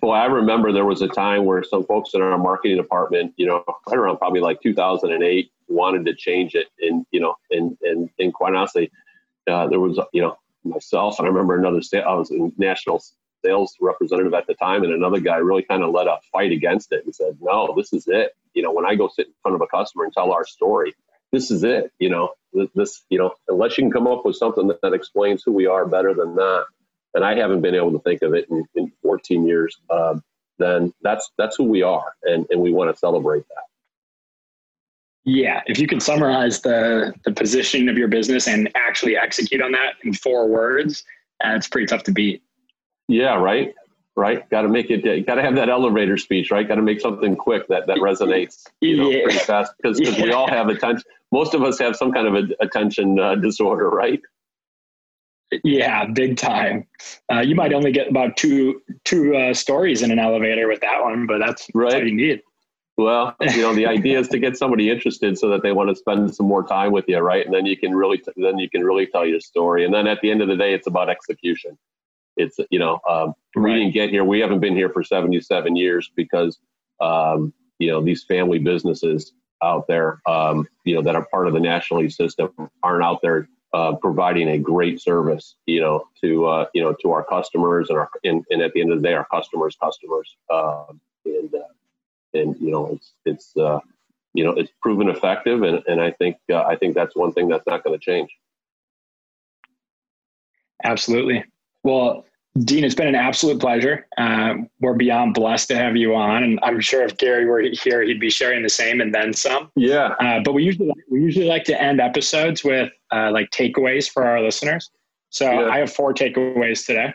Well, I remember there was a time where some folks in our marketing department, you know, right around probably like 2008, wanted to change it. And, you know, and, and, and quite honestly, uh, there was, you know, myself, and I remember another, sta- I was a national sales representative at the time, and another guy really kind of led a fight against it and said, no, this is it. You know, when I go sit in front of a customer and tell our story, this is it. You know, this, this you know, unless you can come up with something that, that explains who we are better than that, and I haven't been able to think of it in, in 14 years. Um, then that's that's who we are, and and we want to celebrate that. Yeah, if you could summarize the the position of your business and actually execute on that in four words, uh, it's pretty tough to beat. Yeah, right, right. Got to make it. Got to have that elevator speech, right? Got to make something quick that that resonates, you know, Yeah. pretty fast because Yeah. we all have attention. Most of us have some kind of a, attention uh, disorder, right? Yeah, big time. Uh, you might only get about two two uh, stories in an elevator with that one, but that's, Right. you need. Well, <laughs> you know, the idea is to get somebody interested so that they want to spend some more time with you, right? And then you can really, then you can really tell your story. And then at the end of the day, it's about execution. It's you know, um, we didn't get here. We haven't been here for seventy-seven years because um, you know these family businesses out there, um, you know, that are part of the NationaLease system aren't out there uh, providing a great service, you know, to uh, you know to our customers and our and, and at the end of the day, our customers' customers. Um, and uh, and you know it's it's uh, you know it's proven effective and, and I think uh, I think that's one thing that's not going to change. Absolutely. Well, Dean, it's been an absolute pleasure. Uh, we're beyond blessed to have you on, and I'm sure if Gary were here, he'd be sharing the same and then some. Yeah, Uh, but we usually we usually like to end episodes with uh, like takeaways for our listeners. So Yeah. I have four takeaways today.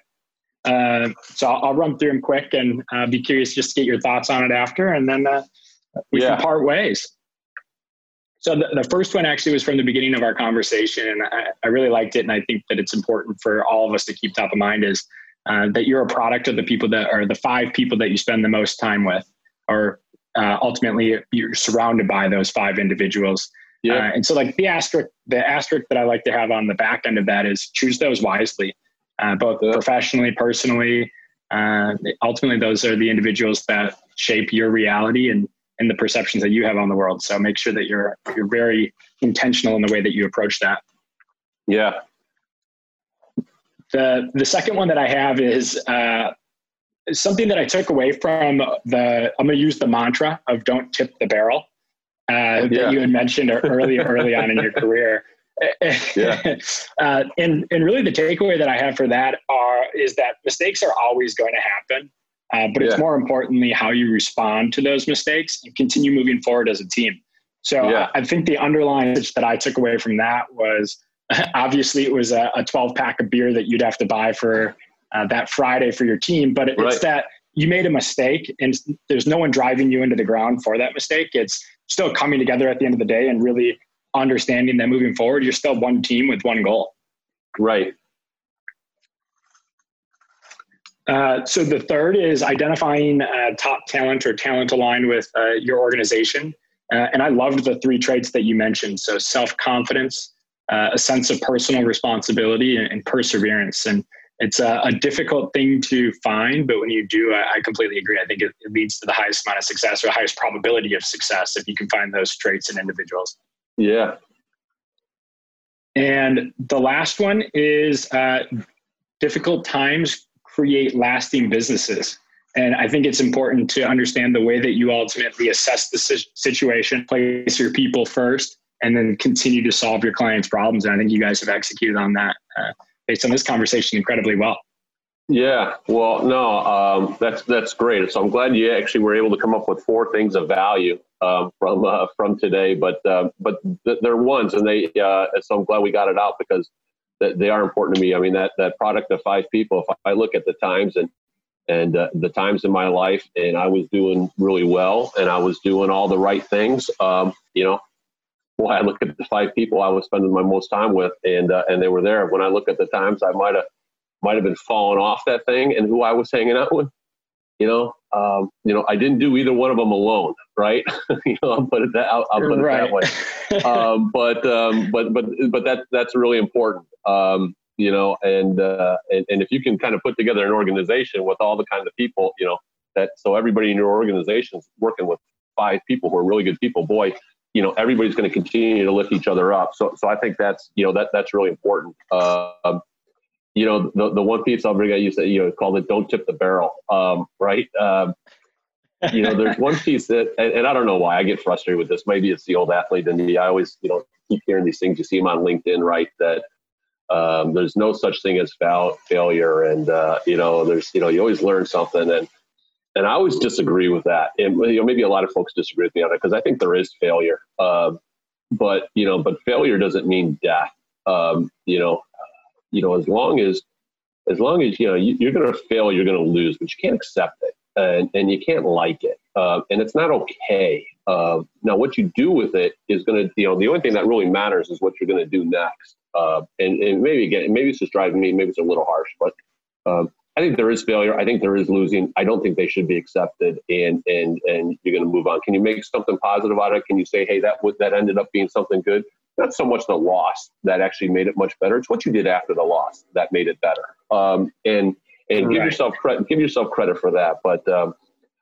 Uh, so I'll, I'll run through them quick and uh, be curious just to get your thoughts on it after, and then uh, we Yeah. can part ways. So the, the first one actually was from the beginning of our conversation, and I, I really liked it, and I think that it's important for all of us to keep top of mind is uh, that you're a product of the people that are the five people that you spend the most time with, or uh, ultimately you're surrounded by those five individuals. yeah, and so like the asterisk, the asterisk that I like to have on the back end of that is choose those wisely, uh, both professionally, personally. Uh, ultimately, those are the individuals that shape your reality and and the perceptions that you have on the world. So make sure that you're you're very intentional in the way that you approach that. yeah, The the second one that I have is uh, something that I took away from the. I'm going to use the mantra of "Don't tip the barrel" uh, that you had mentioned early early on in your <laughs> career. Yeah. <laughs> uh, and and really the takeaway that I have for that are is that mistakes are always going to happen, uh, but it's more importantly how you respond to those mistakes and continue moving forward as a team. So Yeah. I, I think the underlying message that I took away from that was <laughs> obviously it was a, a 12 pack of beer that you'd have to buy for uh, that Friday for your team, but it's Right. that you made a mistake and there's no one driving you into the ground for that mistake. It's still coming together at the end of the day and really understanding that moving forward, you're still one team with one goal. right, Uh, so the third is identifying uh, top talent or talent aligned with uh, your organization. Uh, and I loved the three traits that you mentioned. So self confidence, uh, a sense of personal responsibility, and, and perseverance. And it's a, a difficult thing to find, but when you do, I, I completely agree. I think it, it leads to the highest amount of success or the highest probability of success if you can find those traits in individuals. Yeah, And the last one is uh, difficult times create lasting businesses. And I think it's important to understand the way that you ultimately assess the situation, place your people first, and then continue to solve your clients' problems. And I think you guys have executed on that uh, based on this conversation incredibly well. yeah. Well, no, um, that's that's great. So I'm glad you actually were able to come up with four things of value um, from uh, from today. But uh, but th- they're ones, and they uh, so I'm glad we got it out because th- they are important to me. I mean that that product of five people. If I look at the times and and uh, the times in my life, and I was doing really well, and I was doing all the right things. Um, you know, boy, I look at the five people I was spending my most time with, and uh, and they were there. When I look at the times, I might have might have been falling off that thing, and who I was hanging out with. You know, um, you know, I didn't do either one of them alone, right? <laughs> you know, I'll put it that I'll, I'll put it that way <laughs> um, but um, but but but that that's really important. Um, you know, and, uh, and and if you can kind of put together an organization with all the kind of people, you know, that so everybody in your organization is working with five people who are really good people, boy, you know, everybody's going to continue to lift each other up. So so I think that's you know that that's really important. Um, you know, the, the one piece I'll bring out, you said, you know, called it "Don't tip the barrel," um, right? Um, you know, there's one piece that, and, and I don't know why I get frustrated with this. Maybe it's the old athlete in me. I always, you know, keep hearing these things. You see them on LinkedIn, right? That um, there's no such thing as foul, failure, and uh, you know, there's, you know, you always learn something. And and I always disagree with that. And you know, maybe a lot of folks disagree with me on it because I think there is failure. Um, but you know, but failure doesn't mean death. Um, you know, you know, as long as as long as you know you, are going to fail, you're going to lose, but you can't accept it and, and you can't like it, uh, and it's not okay. Uh, now, what you do with it is going to, you know, the only thing that really matters is what you're going to do next. Uh, and, and maybe again, maybe it's just driving me, maybe it's a little harsh, but um, I think there is failure. I think there is losing. I don't think they should be accepted, and and and you're going to move on. Can you make something positive out of it? Can you say, hey, that would that ended up being something good? Not so much the loss that actually made it much better. It's what you did after the loss that made it better. Um, and and right. give yourself credit. Give yourself credit for that. But um,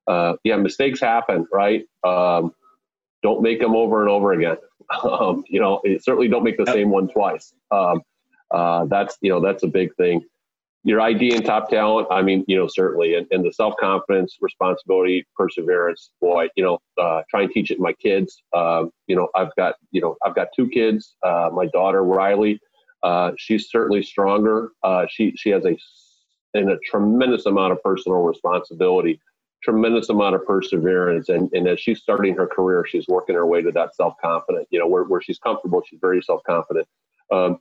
uh, yeah, mistakes happen, right? Um, don't make them over and over again. <laughs> Um, you know, certainly don't make the same one twice. Um, uh, that's you know that's a big thing. Your ID and top talent, I mean, you know, certainly, and, and the self confidence, responsibility, perseverance. Boy, you know, uh, try and teach it to my kids. Uh, you know, I've got you know I've got two kids. Uh, my daughter Riley, uh, she's certainly stronger. Uh, she she has a and a tremendous amount of personal responsibility tremendous amount of perseverance. And, and as she's starting her career, she's working her way to that self confident, you know, where, where she's comfortable, she's very self confident. Um,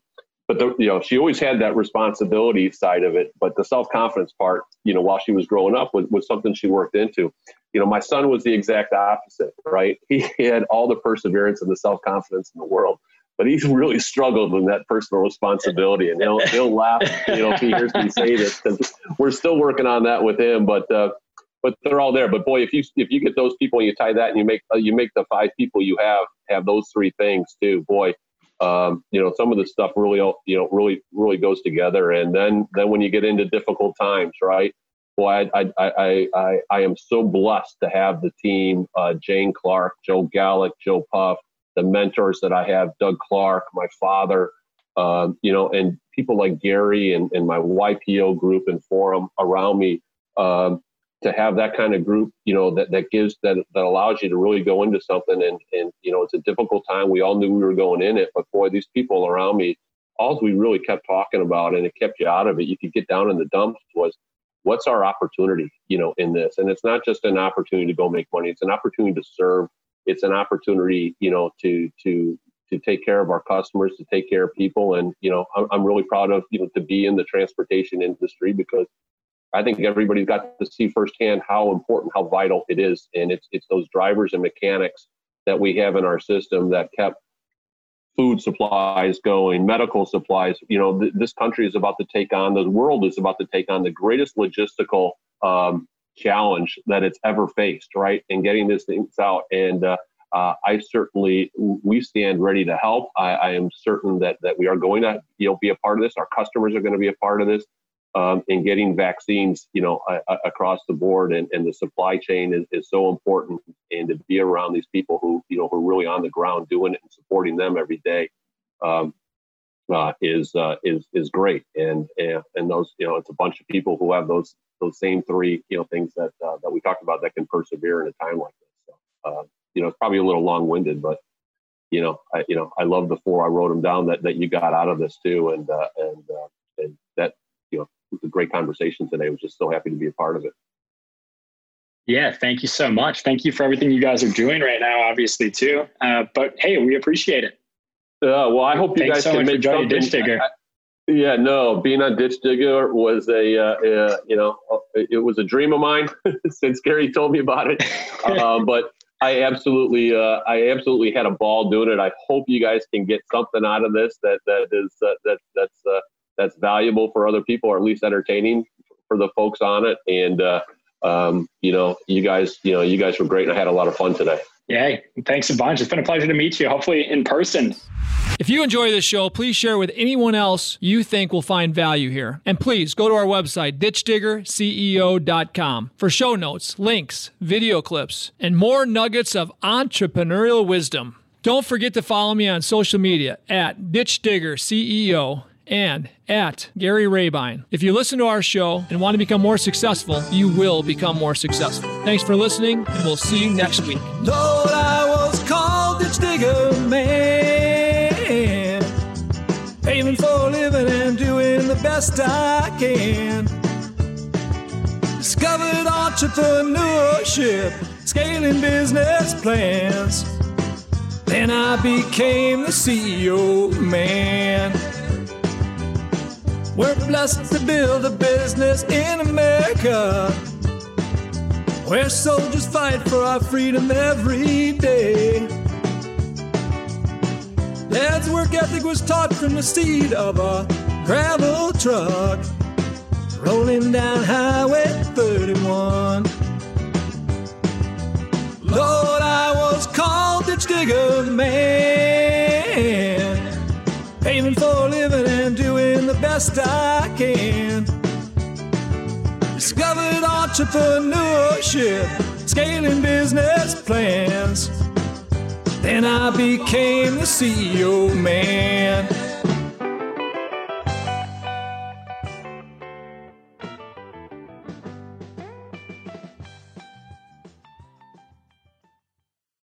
but the, you know, she always had that responsibility side of it, but the self confidence part, you know, while she was growing up was, was something she worked into. You know, my son was the exact opposite, right? <laughs> He had all the perseverance and the self confidence in the world, but he's <laughs> really struggled with that personal responsibility. And he'll, he'll laugh, you know, if he hears me say this because we're still working on that with him. But, uh, but they're all there. But boy, if you if you get those people and you tie that and you make uh, you make the five people you have have those three things too. Boy, um, you know some of the stuff really you know really really goes together. And then then when you get into difficult times, right? well I I I I, I am so blessed to have the team: uh, Jane Clark, Joe Gallick, Joe Puff, the mentors that I have, Doug Clark, my father. Um, you know, and people like Gary and, and my YPO group and forum around me. Um, to have that kind of group, you know, that, that gives that that allows you to really go into something and and you know it's a difficult time. We all knew we were going in it, but boy, these people around me, all we really kept talking about and it kept you out of it. You could get down in the dumps was what's our opportunity, you know, in this? And it's not just an opportunity to go make money, it's an opportunity to serve. It's an opportunity, you know, to to to take care of our customers, to take care of people. And, you know, I'm, I'm really proud of, you know, to be in the transportation industry because I think everybody's got to see firsthand how important, how vital it is, and it's it's those drivers and mechanics that we have in our system that kept food supplies going, medical supplies. You know, th- this country is about to take on, the world is about to take on the greatest logistical um, challenge that it's ever faced, right? And getting these things out. And uh, uh, I certainly, we stand ready to help. I, I, am certain that that we are going to, you know, be a part of this. Our customers are going to be a part of this um, and getting vaccines, you know, across the board and, and the supply chain is, is so important. And to be around these people who, you know, who are really on the ground doing it and supporting them every day um, uh, is uh, is is great. And, and and those, you know, it's a bunch of people who have those those same three, you know, things that uh, that we talked about that can persevere in a time like this. So, uh, you know, it's probably a little long winded, but you know, I you know, I love the four. I wrote them down that that you got out of this too, and uh, and uh, and that was a great conversation today. I was just so happy to be a part of it. Yeah, thank you so much. Thank you for everything you guys are doing right now, obviously too. Uh, but hey, we appreciate it. Uh, well, I hope you Thanks guys so can make something. Ditch Digger. I, yeah, no, being on Ditch Digger was a uh, uh, you know it was a dream of mine <laughs> since Gary told me about it. <laughs> Uh, but I absolutely uh, I absolutely had a ball doing it. I hope you guys can get something out of this that that is uh, that that's that's valuable for other people or at least entertaining for the folks on it. And, uh, um, you know, you guys, you know, you guys were great. And I had a lot of fun today. Yeah. Thanks a bunch. It's been a pleasure to meet you, hopefully in person. If you enjoy this show, please share with anyone else you think will find value here. And please go to our website, ditchdiggerceo.com, for show notes, links, video clips, and more nuggets of entrepreneurial wisdom. Don't forget to follow me on social media at ditchdiggerceo and at Gary Rabine. If you listen to our show and want to become more successful, you will become more successful. Thanks for listening, and we'll see you next week. Lord, I was called ditch digger man, aiming for a living and doing the best I can. Discovered entrepreneurship, scaling business plans. Then I became the CEO man. We're blessed to build a business in America where soldiers fight for our freedom every day. Dad's work ethic was taught from the seat of a gravel truck rolling down Highway 31. Lord, I was called ditch digger man, best I can. Discovered entrepreneurship, scaling business plans. Then I became the CEO man.